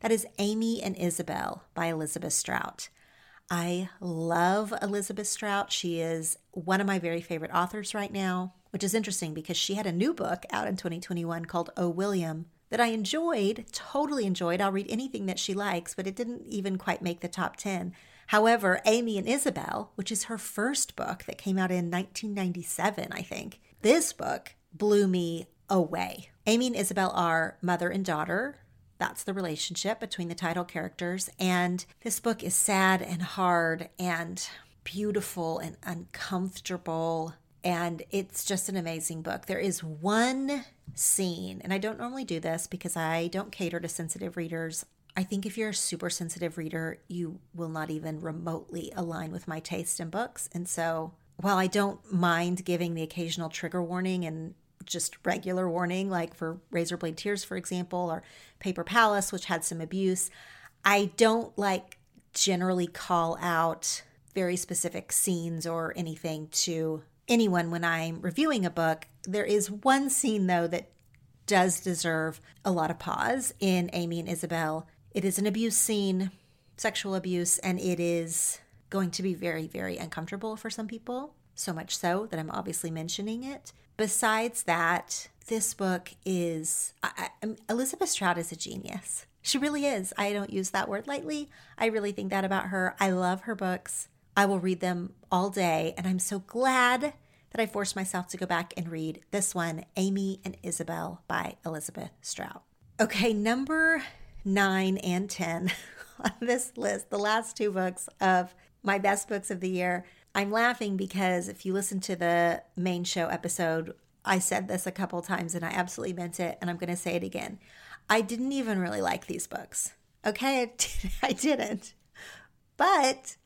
That is Amy and Isabel by Elizabeth Strout. I love Elizabeth Strout. She is one of my very favorite authors right now, which is interesting because she had a new book out in 2021 called Oh William that I enjoyed, totally enjoyed. I'll read anything that she likes, but it didn't even quite make the top 10. However, Amy and Isabel, which is her first book that came out in 1997, I think, this book blew me away. Amy and Isabel are mother and daughter that's the relationship between the title characters. And this book is sad and hard and beautiful and uncomfortable. And it's just an amazing book. There is one scene, and I don't normally do this because I don't cater to sensitive readers. I think if you're a super sensitive reader, you will not even remotely align with my taste in books. And so, while I don't mind giving the occasional trigger warning and just regular warning, like for Razorblade Tears, for example, or Paper Palace, which had some abuse, I don't like generally call out very specific scenes or anything to anyone when I'm reviewing a book. There is one scene, though, that does deserve a lot of pause in Amy and Isabel. It is an abuse scene, sexual abuse, and it is going to be very, very uncomfortable for some people. So much so that I'm obviously mentioning it. Besides that, this book is I, I, Elizabeth Strout is a genius. She really is. I don't use that word lightly. I really think that about her. I love her books. I will read them all day, and I'm so glad that I forced myself to go back and read this one, Amy and Isabel by Elizabeth Strout. Okay, number nine and 10 on this list, the last two books of my best books of the year. I'm laughing because if you listen to the main show episode, I said this a couple times and I absolutely meant it, and I'm going to say it again. I didn't even really like these books. Okay, I didn't. But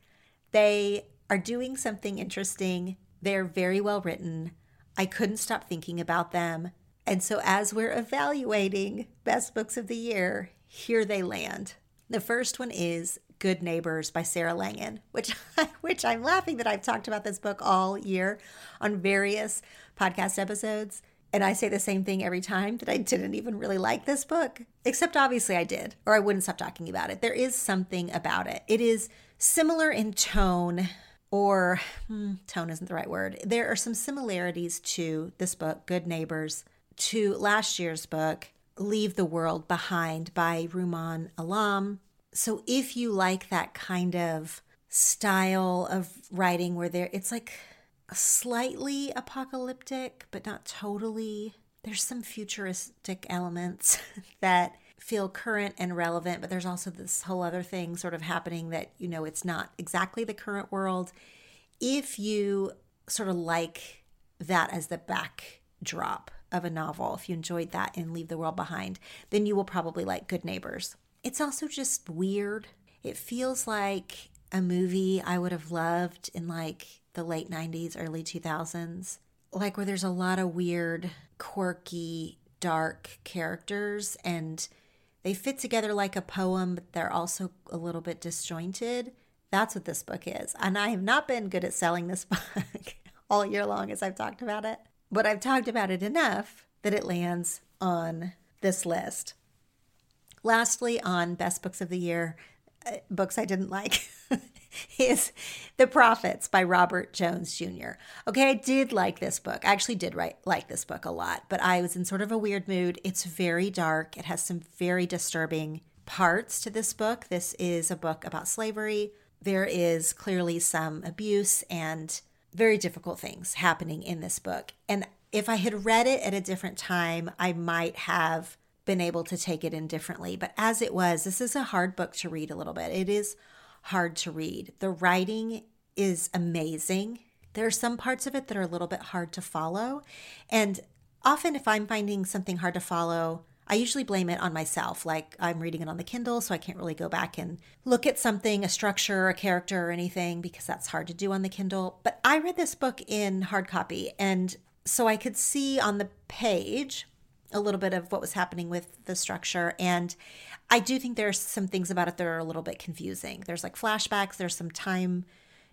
they are doing something interesting. They're very well written. I couldn't stop thinking about them. And so, as we're evaluating best books of the year, here they land. The first one is Good Neighbors by Sarah Langan, which which I'm laughing that I've talked about this book all year on various podcast episodes. And I say the same thing every time that I didn't even really like this book, except obviously I did, or I wouldn't stop talking about it. There is something about it. It is similar in tone, or hmm, tone isn't the right word. There are some similarities to this book, Good Neighbors, to last year's book, Leave the World Behind by Rumaan Alam. So if you like that kind of style of writing where there it's like slightly apocalyptic but not totally there's some futuristic elements that feel current and relevant but there's also this whole other thing sort of happening that you know it's not exactly the current world if you sort of like that as the backdrop of a novel, if you enjoyed that and Leave the World Behind, then you will probably like Good Neighbors. It's also just weird. It feels like a movie I would have loved in like the late 90s, early 2000s. Like where there's a lot of weird, quirky, dark characters and they fit together like a poem, but they're also a little bit disjointed. That's what this book is. And I have not been good at selling this book all year long as I've talked about it but I've talked about it enough that it lands on this list. Lastly, on best books of the year, uh, books I didn't like, is The Prophets by Robert Jones Jr. Okay, I did like this book. I actually did write, like this book a lot, but I was in sort of a weird mood. It's very dark, it has some very disturbing parts to this book. This is a book about slavery. There is clearly some abuse and very difficult things happening in this book. And if I had read it at a different time, I might have been able to take it in differently. But as it was, this is a hard book to read a little bit. It is hard to read. The writing is amazing. There are some parts of it that are a little bit hard to follow. And often, if I'm finding something hard to follow, I usually blame it on myself. Like I'm reading it on the Kindle, so I can't really go back and look at something, a structure, a character, or anything, because that's hard to do on the Kindle. But I read this book in hard copy, and so I could see on the page a little bit of what was happening with the structure. And I do think there's some things about it that are a little bit confusing. There's like flashbacks, there's some time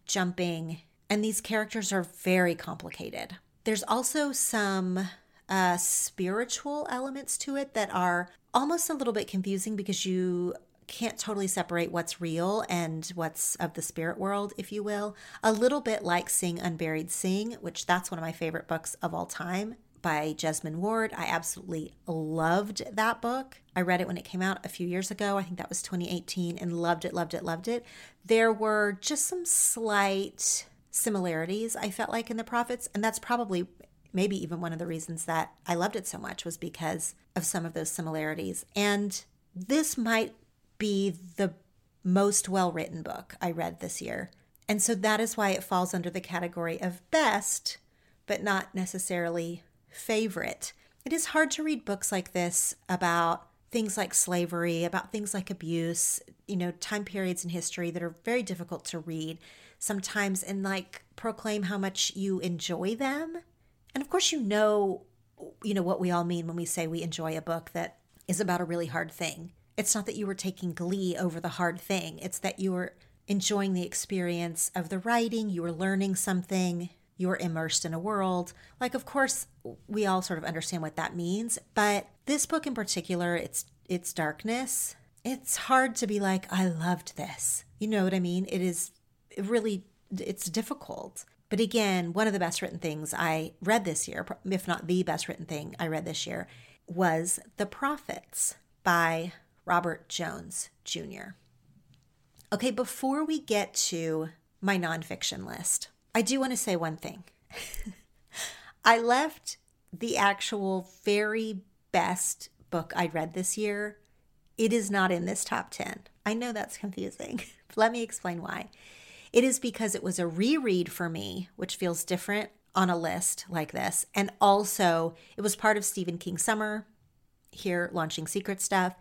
jumping, and these characters are very complicated. There's also some uh, spiritual elements to it that are almost a little bit confusing because you can't totally separate what's real and what's of the spirit world, if you will. A little bit like Sing Unburied Sing, which that's one of my favorite books of all time by Jesmyn Ward. I absolutely loved that book. I read it when it came out a few years ago. I think that was 2018 and loved it, loved it, loved it. There were just some slight similarities I felt like in the prophets, and that's probably maybe even one of the reasons that I loved it so much was because of some of those similarities. And this might be the most well written book I read this year. And so that is why it falls under the category of best, but not necessarily favorite. It is hard to read books like this about things like slavery, about things like abuse, you know, time periods in history that are very difficult to read sometimes and like proclaim how much you enjoy them. And of course, you know, you know what we all mean when we say we enjoy a book that is about a really hard thing. It's not that you were taking glee over the hard thing. It's that you were enjoying the experience of the writing, you were learning something, you were immersed in a world. Like of course, we all sort of understand what that means, but this book in particular, it's its darkness, it's hard to be like I loved this. You know what I mean? It is really it's difficult. But again, one of the best written things I read this year, if not the best written thing I read this year, was The Prophets by Robert Jones Jr. Okay, before we get to my nonfiction list, I do want to say one thing. I left the actual very best book I read this year. It is not in this top 10. I know that's confusing. Let me explain why. It is because it was a reread for me, which feels different on a list like this. And also, it was part of Stephen King Summer here launching secret stuff.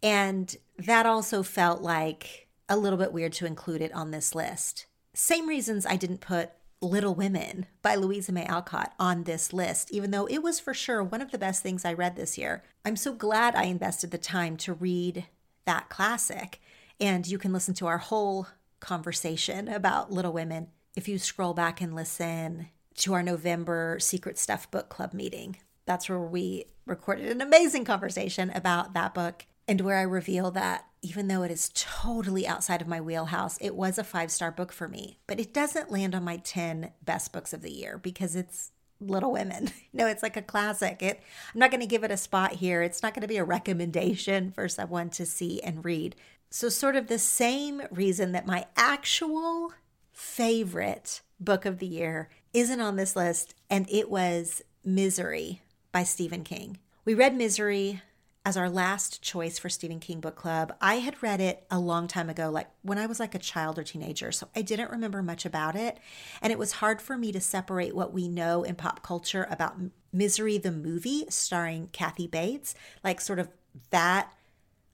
And that also felt like a little bit weird to include it on this list. Same reasons I didn't put Little Women by Louisa May Alcott on this list, even though it was for sure one of the best things I read this year. I'm so glad I invested the time to read that classic. And you can listen to our whole conversation about Little Women if you scroll back and listen to our November Secret Stuff book club meeting. That's where we recorded an amazing conversation about that book and where I reveal that even though it is totally outside of my wheelhouse, it was a five star book for me. But it doesn't land on my 10 best books of the year because it's Little Women. no, it's like a classic. It I'm not going to give it a spot here. It's not going to be a recommendation for someone to see and read. So, sort of the same reason that my actual favorite book of the year isn't on this list, and it was Misery by Stephen King. We read Misery as our last choice for Stephen King Book Club. I had read it a long time ago, like when I was like a child or teenager, so I didn't remember much about it. And it was hard for me to separate what we know in pop culture about Misery the movie starring Kathy Bates, like sort of that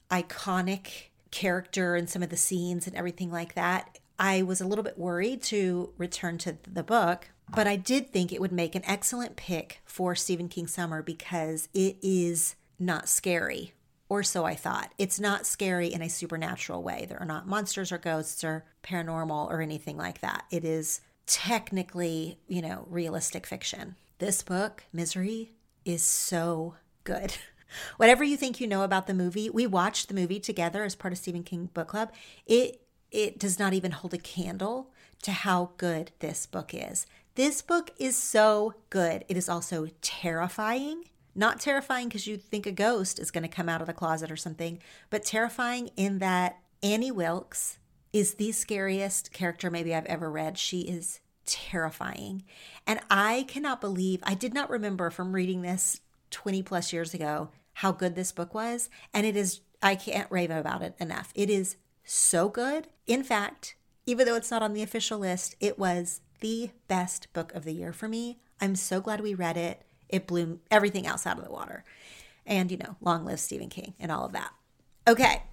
iconic character and some of the scenes and everything like that, I was a little bit worried to return to the book. But I did think it would make an excellent pick for Stephen King Summer because it is not scary, or so I thought. It's not scary in a supernatural way. There are not monsters or ghosts or paranormal or anything like that. It is technically, you know, realistic fiction. This book, Misery, is so good. Whatever you think you know about the movie, we watched the movie together as part of Stephen King Book Club. It it does not even hold a candle to how good this book is. This book is so good. It is also terrifying. Not terrifying because you think a ghost is going to come out of the closet or something, but terrifying in that Annie Wilkes is the scariest character maybe I've ever read. She is terrifying. And I cannot believe, I did not remember from reading this 20 plus years ago how good this book was. And it is, I can't rave about it enough. It is so good. In fact, even though it's not on the official list, it was the best book of the year for me. I'm so glad we read it. It blew everything else out of the water. And, you know, long live Stephen King and all of that. Okay,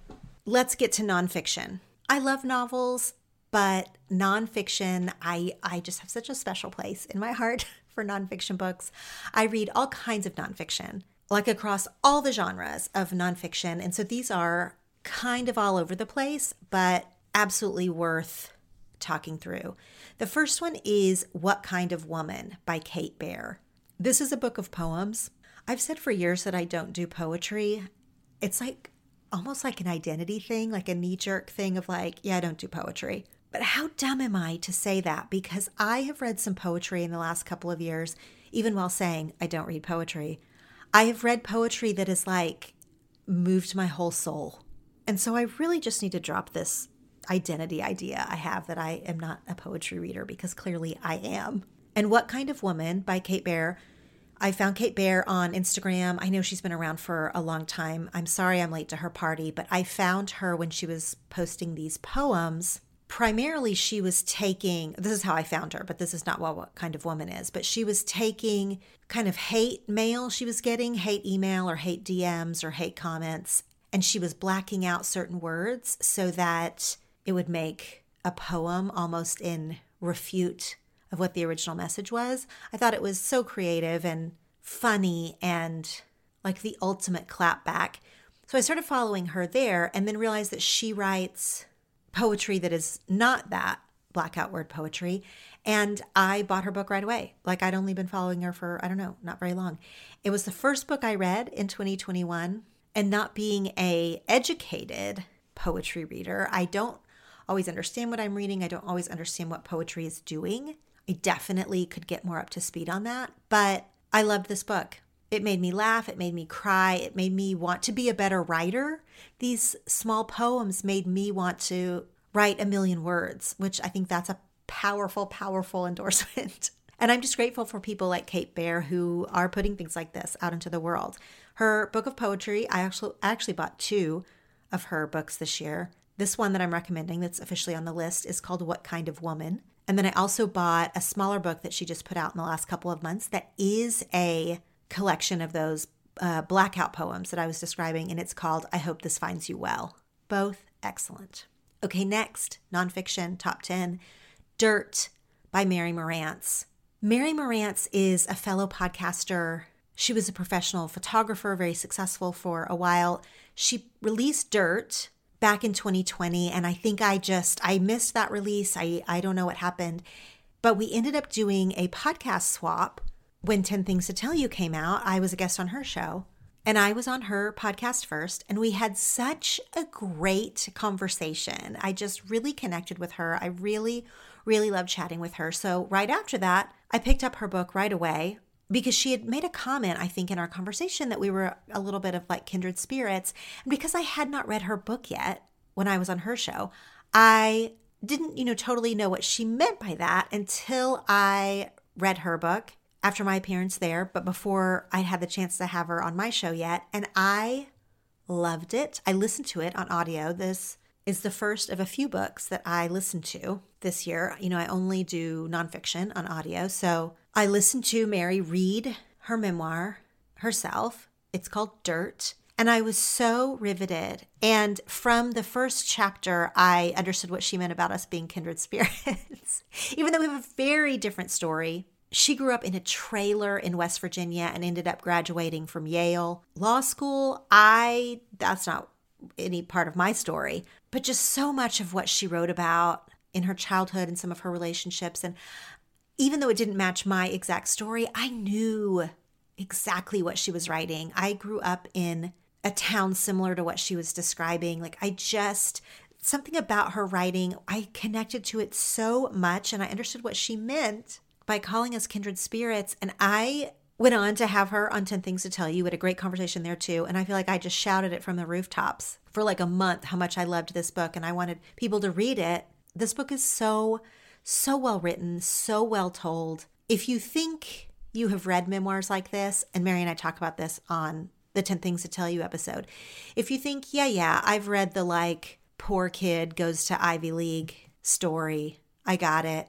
let's get to nonfiction. I love novels, but nonfiction, I, I just have such a special place in my heart for nonfiction books. I read all kinds of nonfiction like across all the genres of nonfiction. And so these are kind of all over the place, but absolutely worth talking through. The first one is What Kind of Woman by Kate Baer. This is a book of poems. I've said for years that I don't do poetry. It's like almost like an identity thing, like a knee jerk thing of like, yeah, I don't do poetry. But how dumb am I to say that? Because I have read some poetry in the last couple of years, even while saying I don't read poetry. I have read poetry that has like moved my whole soul. And so I really just need to drop this identity idea I have that I am not a poetry reader because clearly I am. And What Kind of Woman by Kate Baer. I found Kate Baer on Instagram. I know she's been around for a long time. I'm sorry I'm late to her party, but I found her when she was posting these poems primarily she was taking this is how I found her, but this is not what, what kind of woman is, but she was taking kind of hate mail she was getting, hate email or hate DMs or hate comments, and she was blacking out certain words so that it would make a poem almost in refute of what the original message was. I thought it was so creative and funny and like the ultimate clapback. So I started following her there and then realized that she writes poetry that is not that blackout word poetry. And I bought her book right away. Like I'd only been following her for, I don't know, not very long. It was the first book I read in 2021. And not being a educated poetry reader, I don't always understand what I'm reading. I don't always understand what poetry is doing. I definitely could get more up to speed on that. But I loved this book. It made me laugh. It made me cry. It made me want to be a better writer. These small poems made me want to write a million words, which I think that's a powerful, powerful endorsement. And I'm just grateful for people like Kate Baer who are putting things like this out into the world. Her book of poetry, I actually actually bought two of her books this year. This one that I'm recommending that's officially on the list is called What Kind of Woman. And then I also bought a smaller book that she just put out in the last couple of months that is a collection of those uh, blackout poems that I was describing, and it's called I Hope This Finds You Well. Both excellent. Okay, next, nonfiction top 10 Dirt by Mary Marantz. Mary Marantz is a fellow podcaster. She was a professional photographer, very successful for a while. She released Dirt back in 2020, and I think I just I missed that release. I I don't know what happened, but we ended up doing a podcast swap when 10 Things to Tell You came out, I was a guest on her show and I was on her podcast first, and we had such a great conversation. I just really connected with her. I really, really loved chatting with her. So, right after that, I picked up her book right away because she had made a comment, I think, in our conversation that we were a little bit of like kindred spirits. And because I had not read her book yet when I was on her show, I didn't, you know, totally know what she meant by that until I read her book after my appearance there, but before I'd had the chance to have her on my show yet. And I loved it. I listened to it on audio. This is the first of a few books that I listened to this year. You know, I only do nonfiction on audio. So I listened to Mary read her memoir herself. It's called Dirt. And I was so riveted. And from the first chapter, I understood what she meant about us being kindred spirits. Even though we have a very different story, she grew up in a trailer in West Virginia and ended up graduating from Yale Law School. I, that's not any part of my story, but just so much of what she wrote about in her childhood and some of her relationships. And even though it didn't match my exact story, I knew exactly what she was writing. I grew up in a town similar to what she was describing. Like, I just, something about her writing, I connected to it so much and I understood what she meant by calling us kindred spirits. And I went on to have her on 10 Things to Tell You. We had a great conversation there too. And I feel like I just shouted it from the rooftops for like a month how much I loved this book and I wanted people to read it. This book is so, so well written, so well told. If you think you have read memoirs like this, and Mary and I talk about this on the 10 Things to Tell You episode, if you think, yeah, yeah, I've read the like poor kid goes to Ivy League story, I got it.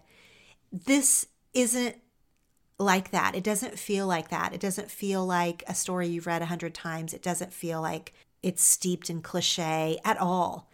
This isn't like that. It doesn't feel like that. It doesn't feel like a story you've read a hundred times. It doesn't feel like it's steeped in cliche at all.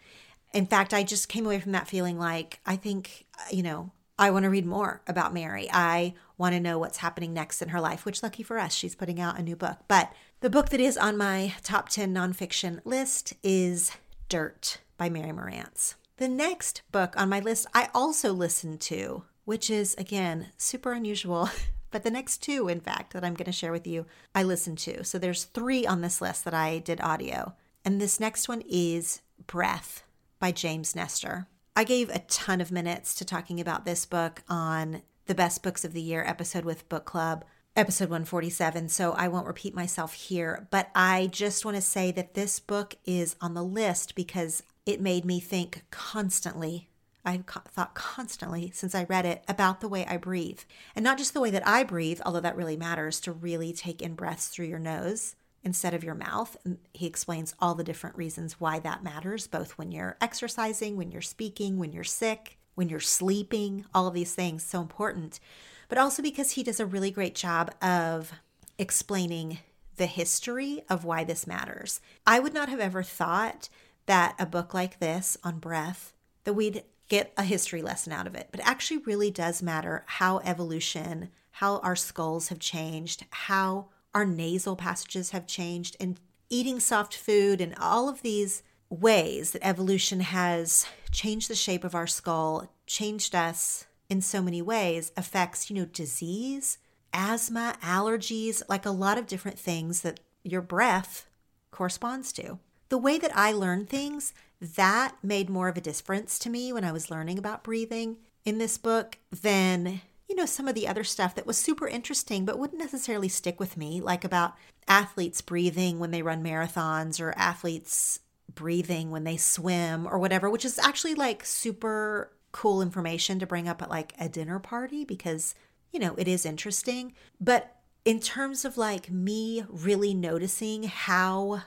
In fact, I just came away from that feeling like I think, uh, you know, I want to read more about Mary. I want to know what's happening next in her life, which lucky for us, she's putting out a new book. But the book that is on my top 10 nonfiction list is Dirt by Mary Marantz. The next book on my list I also listened to which is, again, super unusual. But the next two, in fact, that I'm going to share with you, I listened to. So there's three on this list that I did audio. And this next one is Breath by James Nestor. I gave a ton of minutes to talking about this book on the Best Books of the Year episode with Book Club, episode 147. So I won't repeat myself here. But I just want to say that this book is on the list because it made me think constantly I've thought constantly since I read it about the way I breathe. And not just the way that I breathe, although that really matters to really take in breaths through your nose instead of your mouth. And he explains all the different reasons why that matters, both when you're exercising, when you're speaking, when you're sick, when you're sleeping, all of these things, so important. But also because he does a really great job of explaining the history of why this matters. I would not have ever thought that a book like this on breath, that we'd get a history lesson out of it, but it actually really does matter how evolution, how our skulls have changed, how our nasal passages have changed, and eating soft food and all of these ways that evolution has changed the shape of our skull, changed us in so many ways, affects, you know, disease, asthma, allergies, like a lot of different things that your breath corresponds to. The way that I learn things, that made more of a difference to me when I was learning about breathing in this book than you know, some of the other stuff that was super interesting, but wouldn't necessarily stick with me, like about athletes breathing when they run marathons or athletes breathing when they swim or whatever, which is actually like super cool information to bring up at like a dinner party because, you know, it is interesting. But in terms of like me really noticing how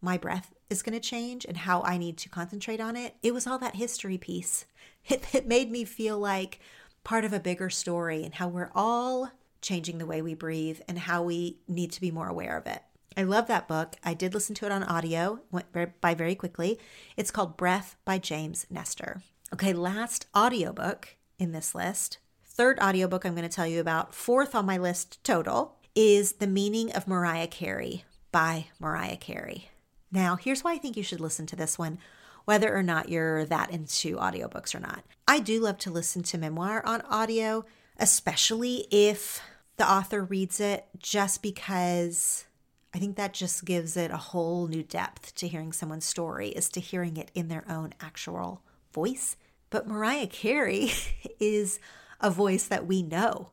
my breath is going to change and how I need to concentrate on it, it was all that history piece. It, it made me feel like part of a bigger story and how we're all changing the way we breathe and how we need to be more aware of it. I love that book. I did listen to it on audio, went by very quickly. It's called Breath by James Nestor. Okay, last audiobook in this list, third audiobook I'm going to tell you about, fourth on my list total, is The Meaning of Mariah Carey by Mariah Carey. Now, here's why I think you should listen to this one whether or not you're that into audiobooks or not. I do love to listen to memoir on audio, especially if the author reads it, just because I think that just gives it a whole new depth to hearing someone's story, is to hearing it in their own actual voice. But Mariah Carey is a voice that we know.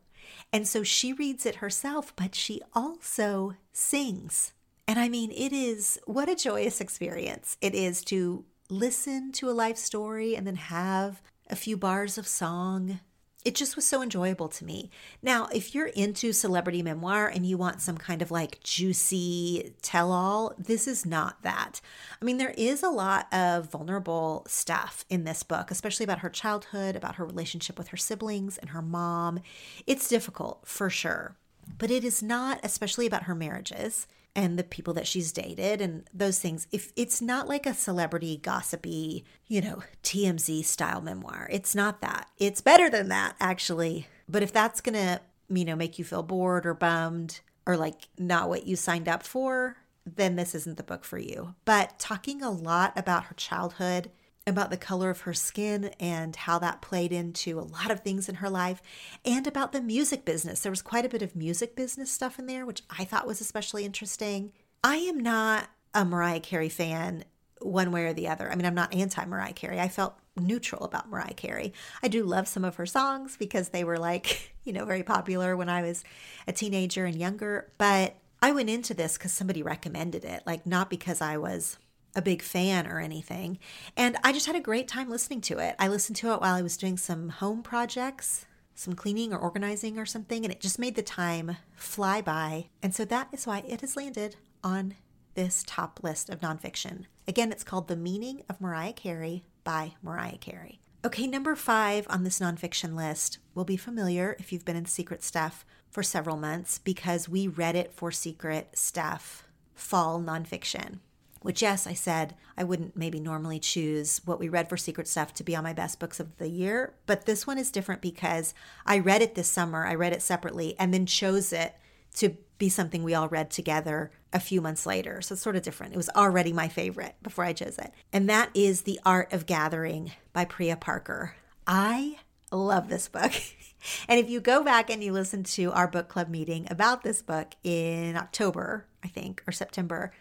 And so she reads it herself, but she also sings. And I mean, it is what a joyous experience it is to listen to a life story and then have a few bars of song. It just was so enjoyable to me. Now, if you're into celebrity memoir and you want some kind of like juicy tell all, this is not that. I mean, there is a lot of vulnerable stuff in this book, especially about her childhood, about her relationship with her siblings and her mom. It's difficult for sure, but it is not, especially about her marriages and the people that she's dated and those things. If it's not like a celebrity gossipy, you know, TMZ style memoir, it's not that. It's better than that actually. But if that's going to, you know, make you feel bored or bummed or like not what you signed up for, then this isn't the book for you. But talking a lot about her childhood about the color of her skin and how that played into a lot of things in her life, and about the music business. There was quite a bit of music business stuff in there, which I thought was especially interesting. I am not a Mariah Carey fan one way or the other. I mean, I'm not anti Mariah Carey. I felt neutral about Mariah Carey. I do love some of her songs because they were like, you know, very popular when I was a teenager and younger. But I went into this because somebody recommended it, like, not because I was a big fan or anything. And I just had a great time listening to it. I listened to it while I was doing some home projects, some cleaning or organizing or something, and it just made the time fly by. And so that is why it has landed on this top list of nonfiction. Again, it's called The Meaning of Mariah Carey by Mariah Carey. Okay, number five on this nonfiction list will be familiar if you've been in Secret Stuff for several months because we read it for Secret Stuff fall nonfiction which, yes, I said I wouldn't maybe normally choose what we read for Secret Stuff to be on my best books of the year. But this one is different because I read it this summer, I read it separately, and then chose it to be something we all read together a few months later. So it's sort of different. It was already my favorite before I chose it. And that is The Art of Gathering by Priya Parker. I love this book. and if you go back and you listen to our book club meeting about this book in October, I think, or September,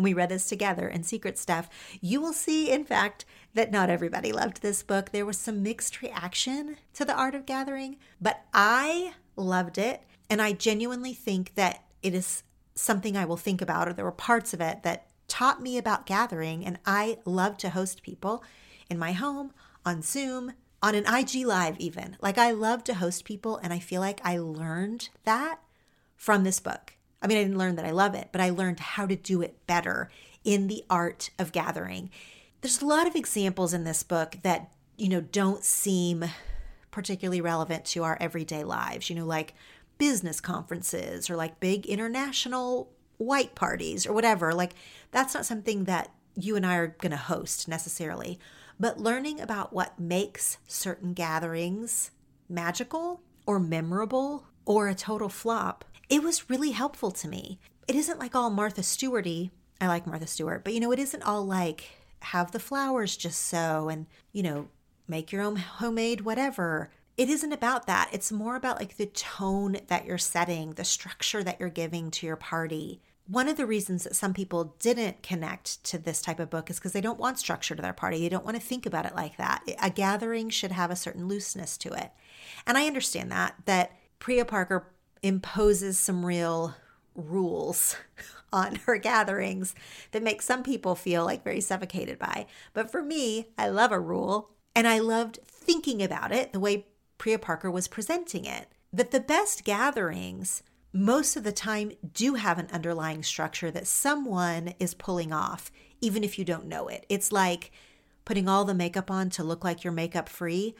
when we read this together in Secret Stuff, you will see, in fact, that not everybody loved this book. There was some mixed reaction to The Art of Gathering, but I loved it. And I genuinely think that it is something I will think about, or there were parts of it that taught me about gathering. And I love to host people in my home, on Zoom, on an IG Live, even. Like, I love to host people, and I feel like I learned that from this book. I mean, I didn't learn that I love it, but I learned how to do it better in the art of gathering. There's a lot of examples in this book that, you know, don't seem particularly relevant to our everyday lives, you know, like business conferences or like big international white parties or whatever. Like, that's not something that you and I are going to host necessarily. But learning about what makes certain gatherings magical or memorable or a total flop, it was really helpful to me. It isn't like all Martha Stewarty. I like Martha Stewart, but you know, it isn't all like have the flowers just so and, you know, make your own homemade whatever. It isn't about that. It's more about like the tone that you're setting, the structure that you're giving to your party. One of the reasons that some people didn't connect to this type of book is because they don't want structure to their party. They don't want to think about it like that. A gathering should have a certain looseness to it. And I understand that, that Priya Parker imposes some real rules on her gatherings that make some people feel like very suffocated by. But for me, I love a rule and I loved thinking about it the way Priya Parker was presenting it. That the best gatherings most of the time do have an underlying structure that someone is pulling off, even if you don't know it. It's like putting all the makeup on to look like you're makeup free.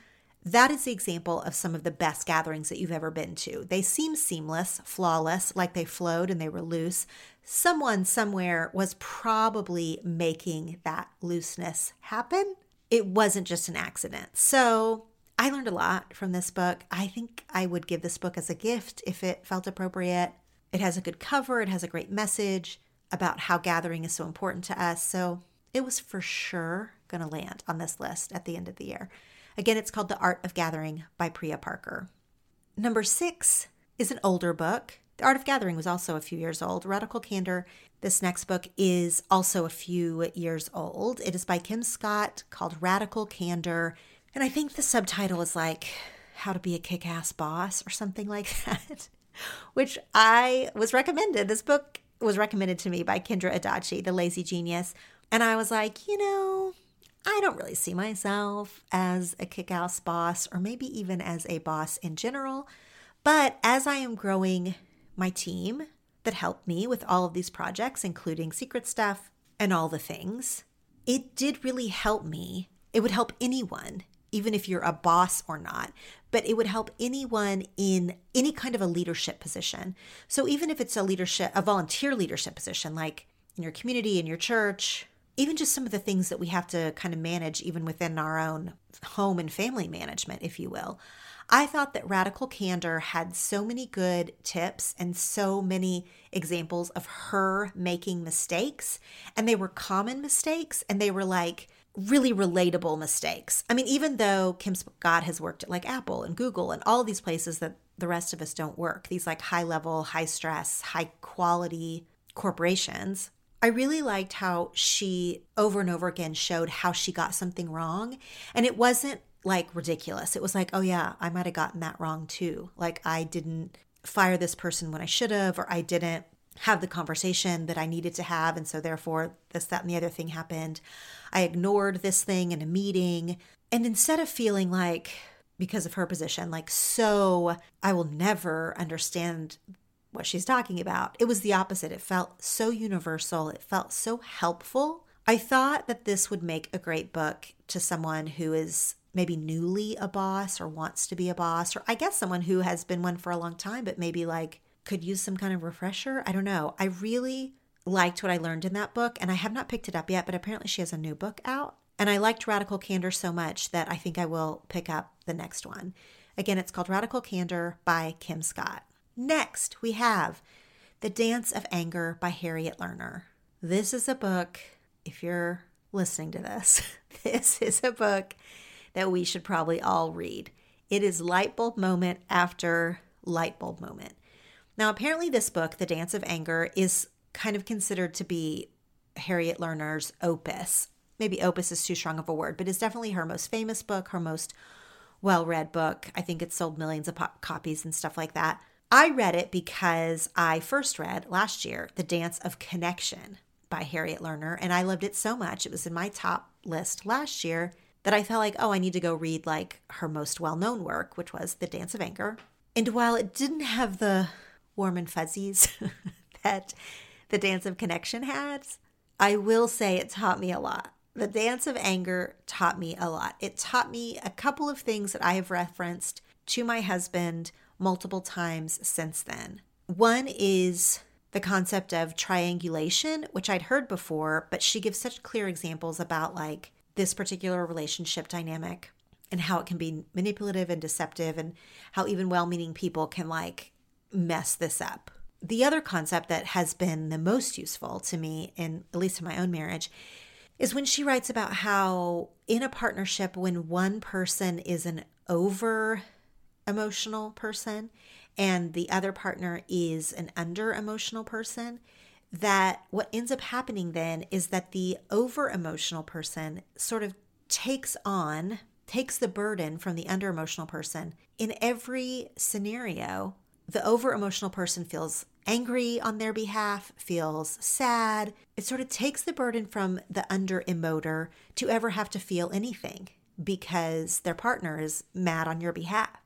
That is the example of some of the best gatherings that you've ever been to. They seem seamless, flawless, like they flowed and they were loose. Someone somewhere was probably making that looseness happen. It wasn't just an accident. So I learned a lot from this book. I think I would give this book as a gift if it felt appropriate. It has a good cover, it has a great message about how gathering is so important to us. So it was for sure going to land on this list at the end of the year. Again, it's called The Art of Gathering by Priya Parker. Number six is an older book. The Art of Gathering was also a few years old. Radical Candor, this next book, is also a few years old. It is by Kim Scott called Radical Candor. And I think the subtitle is like How to Be a Kick Ass Boss or something like that, which I was recommended. This book was recommended to me by Kendra Adachi, the lazy genius. And I was like, you know, I don't really see myself as a kick ass boss or maybe even as a boss in general. But as I am growing my team that helped me with all of these projects, including secret stuff and all the things, it did really help me. It would help anyone, even if you're a boss or not, but it would help anyone in any kind of a leadership position. So even if it's a leadership, a volunteer leadership position, like in your community, in your church, even just some of the things that we have to kind of manage, even within our own home and family management, if you will. I thought that Radical Candor had so many good tips and so many examples of her making mistakes. And they were common mistakes and they were like really relatable mistakes. I mean, even though Kim Scott has worked at like Apple and Google and all these places that the rest of us don't work, these like high level, high stress, high quality corporations, I really liked how she over and over again showed how she got something wrong. And it wasn't like ridiculous. It was like, oh, yeah, I might have gotten that wrong too. Like, I didn't fire this person when I should have, or I didn't have the conversation that I needed to have. And so, therefore, this, that, and the other thing happened. I ignored this thing in a meeting. And instead of feeling like, because of her position, like, so I will never understand what she's talking about. It was the opposite. It felt so universal, it felt so helpful. I thought that this would make a great book to someone who is maybe newly a boss or wants to be a boss, or I guess someone who has been one for a long time, but maybe like could use some kind of refresher. I don't know. I really liked what I learned in that book, and I have not picked it up yet, but apparently she has a new book out. And I liked Radical Candor so much that I think I will pick up the next one. Again, it's called Radical Candor by Kim Scott. Next, we have The Dance of Anger by Harriet Lerner. This is a book, if you're listening to this, this is a book that we should probably all read. It is light bulb moment after light bulb moment. Now, apparently, this book, The Dance of Anger, is kind of considered to be Harriet Lerner's opus. Maybe opus is too strong of a word, but it's definitely her most famous book, her most well read book. I think it sold millions of copies and stuff like that. I read it because I first read last year The Dance of Connection by Harriet Lerner, and I loved it so much. It was in my top list last year that I felt like, oh, I need to go read like her most well known work, which was The Dance of Anger. And while it didn't have the warm and fuzzies that the Dance of Connection has, I will say it taught me a lot. The Dance of Anger taught me a lot. It taught me a couple of things that I have referenced to my husband multiple times since then. One is the concept of triangulation, which I'd heard before, but she gives such clear examples about like this particular relationship dynamic and how it can be manipulative and deceptive and how even well-meaning people can like mess this up. The other concept that has been the most useful to me in at least in my own marriage is when she writes about how in a partnership when one person is an over emotional person and the other partner is an under emotional person that what ends up happening then is that the over emotional person sort of takes on takes the burden from the under emotional person. In every scenario, the over emotional person feels angry on their behalf, feels sad. It sort of takes the burden from the under emoter to ever have to feel anything because their partner is mad on your behalf.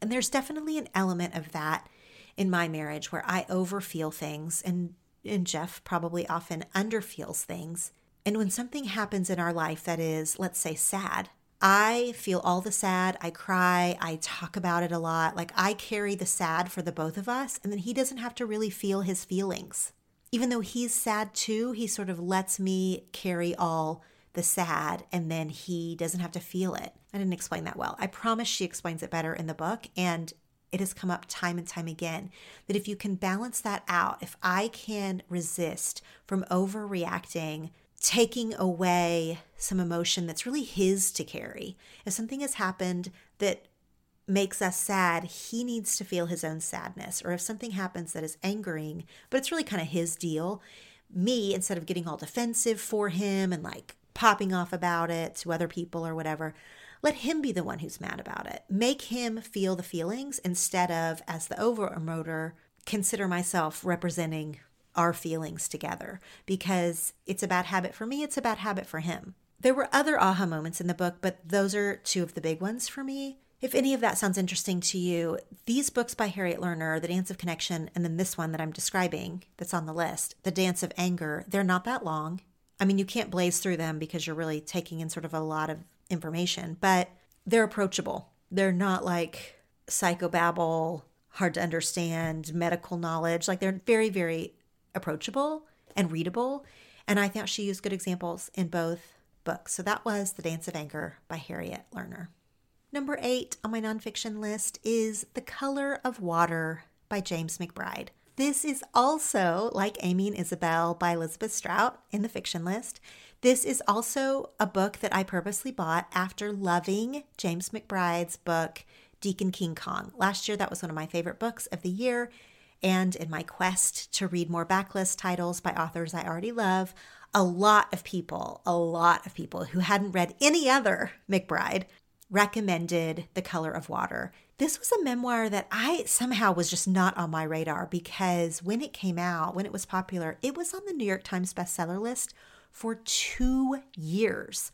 And there's definitely an element of that in my marriage where I overfeel things and and Jeff probably often underfeels things. And when something happens in our life that is, let's say, sad, I feel all the sad. I cry. I talk about it a lot. Like I carry the sad for the both of us, and then he doesn't have to really feel his feelings. Even though he's sad too, he sort of lets me carry all the sad, and then he doesn't have to feel it. I didn't explain that well. I promise she explains it better in the book, and it has come up time and time again that if you can balance that out, if I can resist from overreacting taking away some emotion that's really his to carry. If something has happened that makes us sad, he needs to feel his own sadness. Or if something happens that is angering, but it's really kind of his deal, me, instead of getting all defensive for him and like popping off about it to other people or whatever, let him be the one who's mad about it. Make him feel the feelings instead of, as the over emoter, consider myself representing our feelings together because it's a bad habit for me, it's a bad habit for him. There were other aha moments in the book, but those are two of the big ones for me. If any of that sounds interesting to you, these books by Harriet Lerner, The Dance of Connection, and then this one that I'm describing that's on the list, The Dance of Anger, they're not that long. I mean, you can't blaze through them because you're really taking in sort of a lot of information, but they're approachable. They're not like psychobabble, hard to understand, medical knowledge. Like they're very, very approachable and readable. And I thought she used good examples in both books. So that was The Dance of Anger by Harriet Lerner. Number eight on my nonfiction list is The Color of Water by James McBride. This is also, like Amy and Isabel by Elizabeth Strout in the fiction list, this is also a book that I purposely bought after loving James McBride's book, Deacon King Kong. Last year, that was one of my favorite books of the year. And in my quest to read more backlist titles by authors I already love, a lot of people, a lot of people who hadn't read any other McBride recommended The Color of Water. This was a memoir that I somehow was just not on my radar because when it came out, when it was popular, it was on the New York Times bestseller list for two years.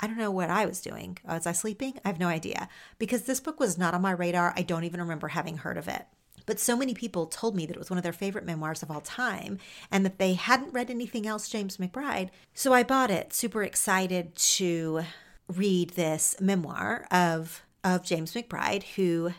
I don't know what I was doing. Was I sleeping? I have no idea. Because this book was not on my radar. I don't even remember having heard of it. But so many people told me that it was one of their favorite memoirs of all time and that they hadn't read anything else James McBride. So I bought it, super excited to read this memoir of of James McBride who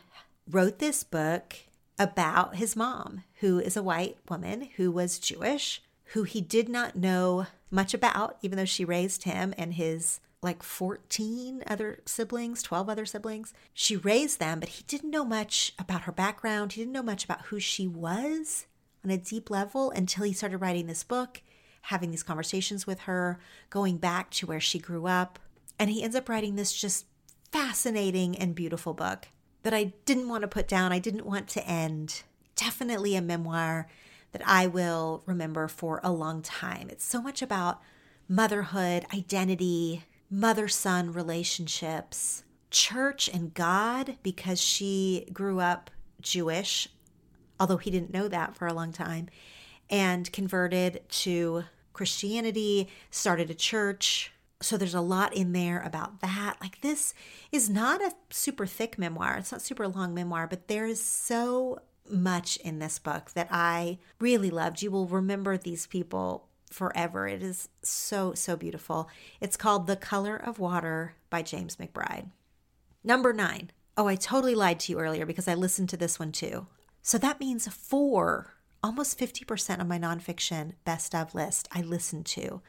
wrote this book about his mom, who is a white woman who was Jewish, who he did not know much about even though she raised him and his like 14 other siblings, 12 other siblings. She raised them, but he didn't know much about her background. He didn't know much about who she was on a deep level until he started writing this book, having these conversations with her, going back to where she grew up. And he ends up writing this just fascinating and beautiful book that I didn't want to put down. I didn't want to end. Definitely a memoir that I will remember for a long time. It's so much about motherhood, identity, mother son relationships, church and God, because she grew up Jewish, although he didn't know that for a long time, and converted to Christianity, started a church. So there's a lot in there about that. Like this is not a super thick memoir. It's not super long memoir, but there is so much in this book that I really loved. You will remember these people forever. It is so, so beautiful. It's called The Color of Water by James McBride. Number nine. Oh, I totally lied to you earlier because I listened to this one too. So that means four, almost 50% of my nonfiction best of list I listened to.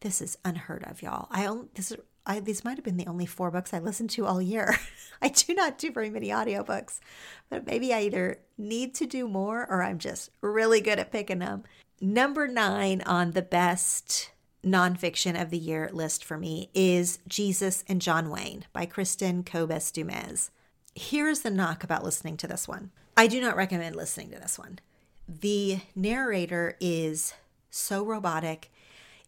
This is unheard of, y'all. I only, this is I, these might have been the only four books I listened to all year. I do not do very many audiobooks, but maybe I either need to do more or I'm just really good at picking them. Number nine on the best nonfiction of the year list for me is Jesus and John Wayne by Kristin Kobes Du Mez. Here's the knock about listening to this one I do not recommend listening to this one. The narrator is so robotic,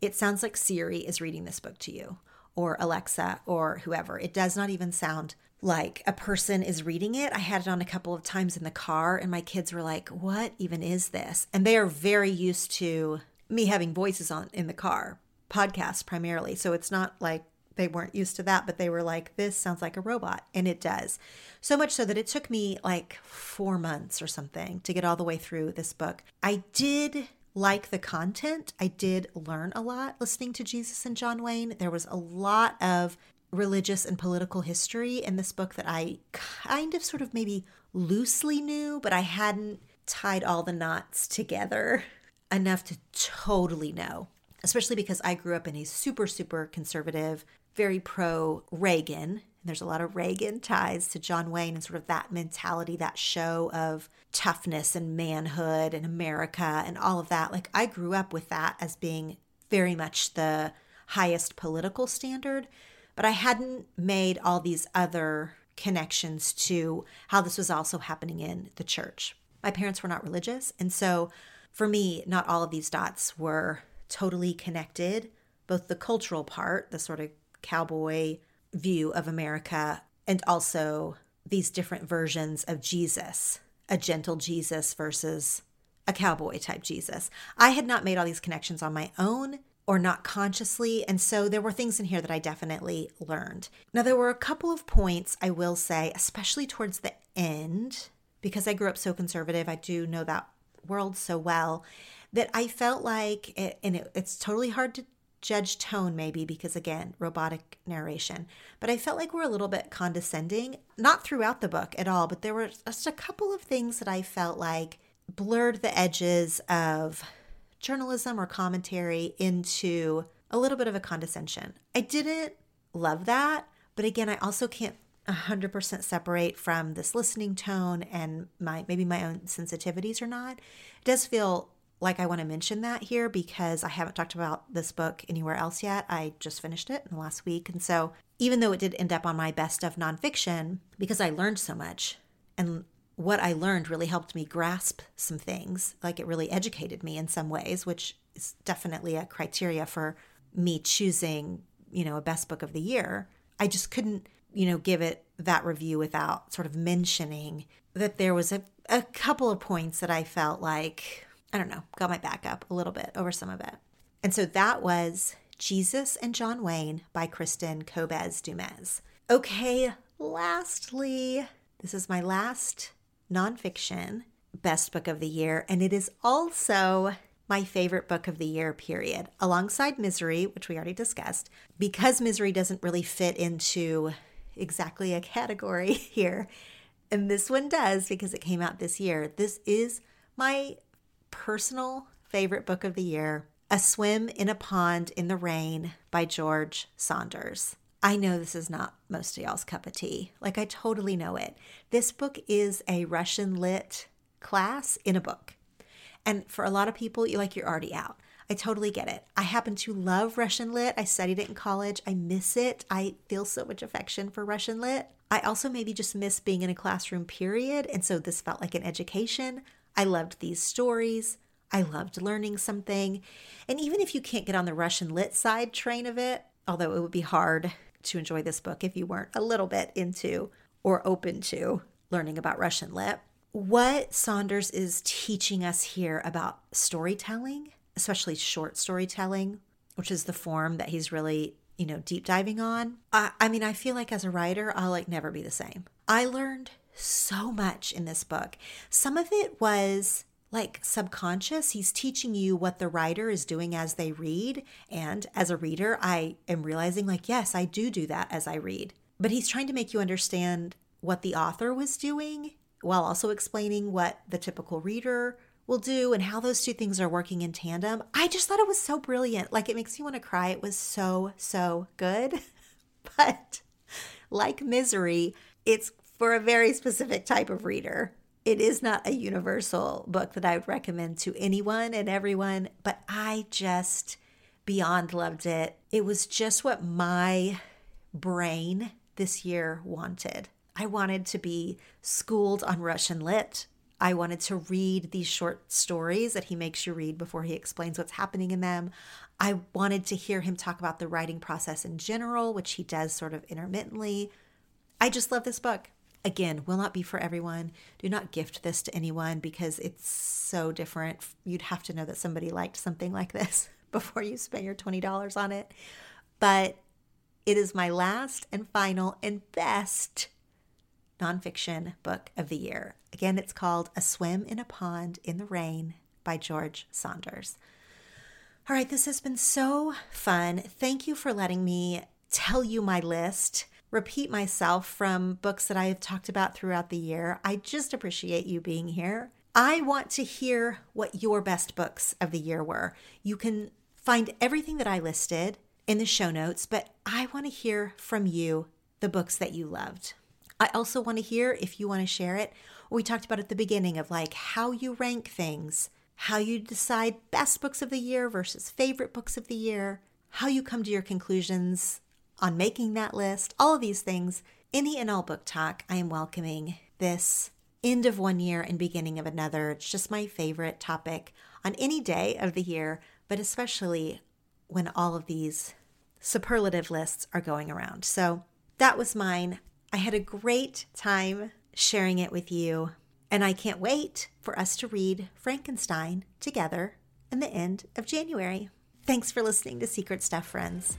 it sounds like Siri is reading this book to you or Alexa or whoever. It does not even sound like a person is reading it. I had it on a couple of times in the car, and my kids were like, What even is this? And they are very used to me having voices on in the car, podcasts primarily. So it's not like they weren't used to that, but they were like, This sounds like a robot. And it does. So much so that it took me like four months or something to get all the way through this book. I did like the content. I did learn a lot listening to Jesus and John Wayne. There was a lot of religious and political history in this book that I kind of sort of maybe loosely knew, but I hadn't tied all the knots together enough to totally know, especially because I grew up in a super, super conservative, very pro Reagan there's a lot of Reagan ties to John Wayne and sort of that mentality, that show of toughness and manhood and America and all of that. Like I grew up with that as being very much the highest political standard, but I hadn't made all these other connections to how this was also happening in the church. My parents were not religious, and so for me, not all of these dots were totally connected. Both the cultural part, the sort of cowboy view of America and also these different versions of Jesus, a gentle Jesus versus a cowboy type Jesus. I had not made all these connections on my own or not consciously. And so there were things in here that I definitely learned. Now, there were a couple of points I will say, especially towards the end, because I grew up so conservative, I do know that world so well, that I felt like, it, and it, it's totally hard to judge tone maybe because again robotic narration. But i felt like we're a little bit condescending not throughout the book at all but there were just a couple of things that i felt like blurred the edges of journalism or commentary into a little bit of a condescension. I didn't love that but again i also can't 100% separate from this listening tone and my maybe my own sensitivities or not. It does feel like I want to mention that here because I haven't talked about this book anywhere else yet. I just finished it in the last week. And so, even though it did end up on my best of nonfiction, because I learned so much and what I learned really helped me grasp some things, like it really educated me in some ways, which is definitely a criteria for me choosing, you know, a best book of the year. I just couldn't, you know, give it that review without sort of mentioning that there was a, a couple of points that I felt like I don't know, got my back up a little bit over some of it. And so that was Jesus and John Wayne by Kristin Kobes Du Mez. Okay, lastly, this is my last nonfiction best book of the year, and it is also my favorite book of the year, period, alongside Misery, which we already discussed. Because Misery doesn't really fit into exactly a category here, and this one does because it came out this year. This is my personal favorite book of the year A Swim in a Pond in the Rain by George Saunders. I know this is not most of y'all's cup of tea. Like, I totally know it. This book is a Russian lit class in a book. And for a lot of people, you like you're already out. I totally get it. I happen to love Russian lit. I studied it in college. I miss it. I feel so much affection for Russian lit. I also maybe just miss being in a classroom, period. And so this felt like an education. I loved these stories. I loved learning something. And even if you can't get on the Russian lit side train of it, although it would be hard to enjoy this book if you weren't a little bit into or open to learning about Russian lit, what Saunders is teaching us here about storytelling, especially short storytelling, which is the form that he's really, you know, deep diving on. I, I mean, I feel like as a writer, I'll like never be the same. I learned so much in this book. Some of it was like subconscious. He's teaching you what the writer is doing as they read. And as a reader, I am realizing, like, yes, I do do that as I read. But he's trying to make you understand what the author was doing while also explaining what the typical reader will do and how those two things are working in tandem. I just thought it was so brilliant. Like, it makes me want to cry. It was so, so good. but like Misery, it's for a very specific type of reader it is not a universal book that I would recommend to anyone and everyone, but I just beyond loved it. It was just what my brain this year wanted. I wanted to be schooled on Russian lit. I wanted to read these short stories that he makes you read before he explains what's happening in them. I wanted to hear him talk about the writing process in general, which he does sort of intermittently. I just love this book again, will not be for everyone. Do not gift this to anyone because it's so different. You'd have to know that somebody liked something like this before you spend your $20 on it. But it is my last and final and best nonfiction book of the year. Again, it's called A Swim in a Pond in the Rain by George Saunders. All right, this has been so fun. Thank you for letting me tell you my list repeat myself from books that I have talked about throughout the year. I just appreciate you being here. I want to hear what your best books of the year were. You can find everything that I listed in the show notes, but I want to hear from you the books that you loved. I also want to hear if you want to share it. We talked about at the beginning of like how you rank things, how you decide best books of the year versus favorite books of the year, how you come to your conclusions on making that list, all of these things. Any and all book talk, I am welcoming this end of one year and beginning of another. It's just my favorite topic on any day of the year, but especially when all of these superlative lists are going around. So that was mine. I had a great time sharing it with you, and I can't wait for us to read Frankenstein together in the end of January. Thanks for listening to Secret Stuff, friends.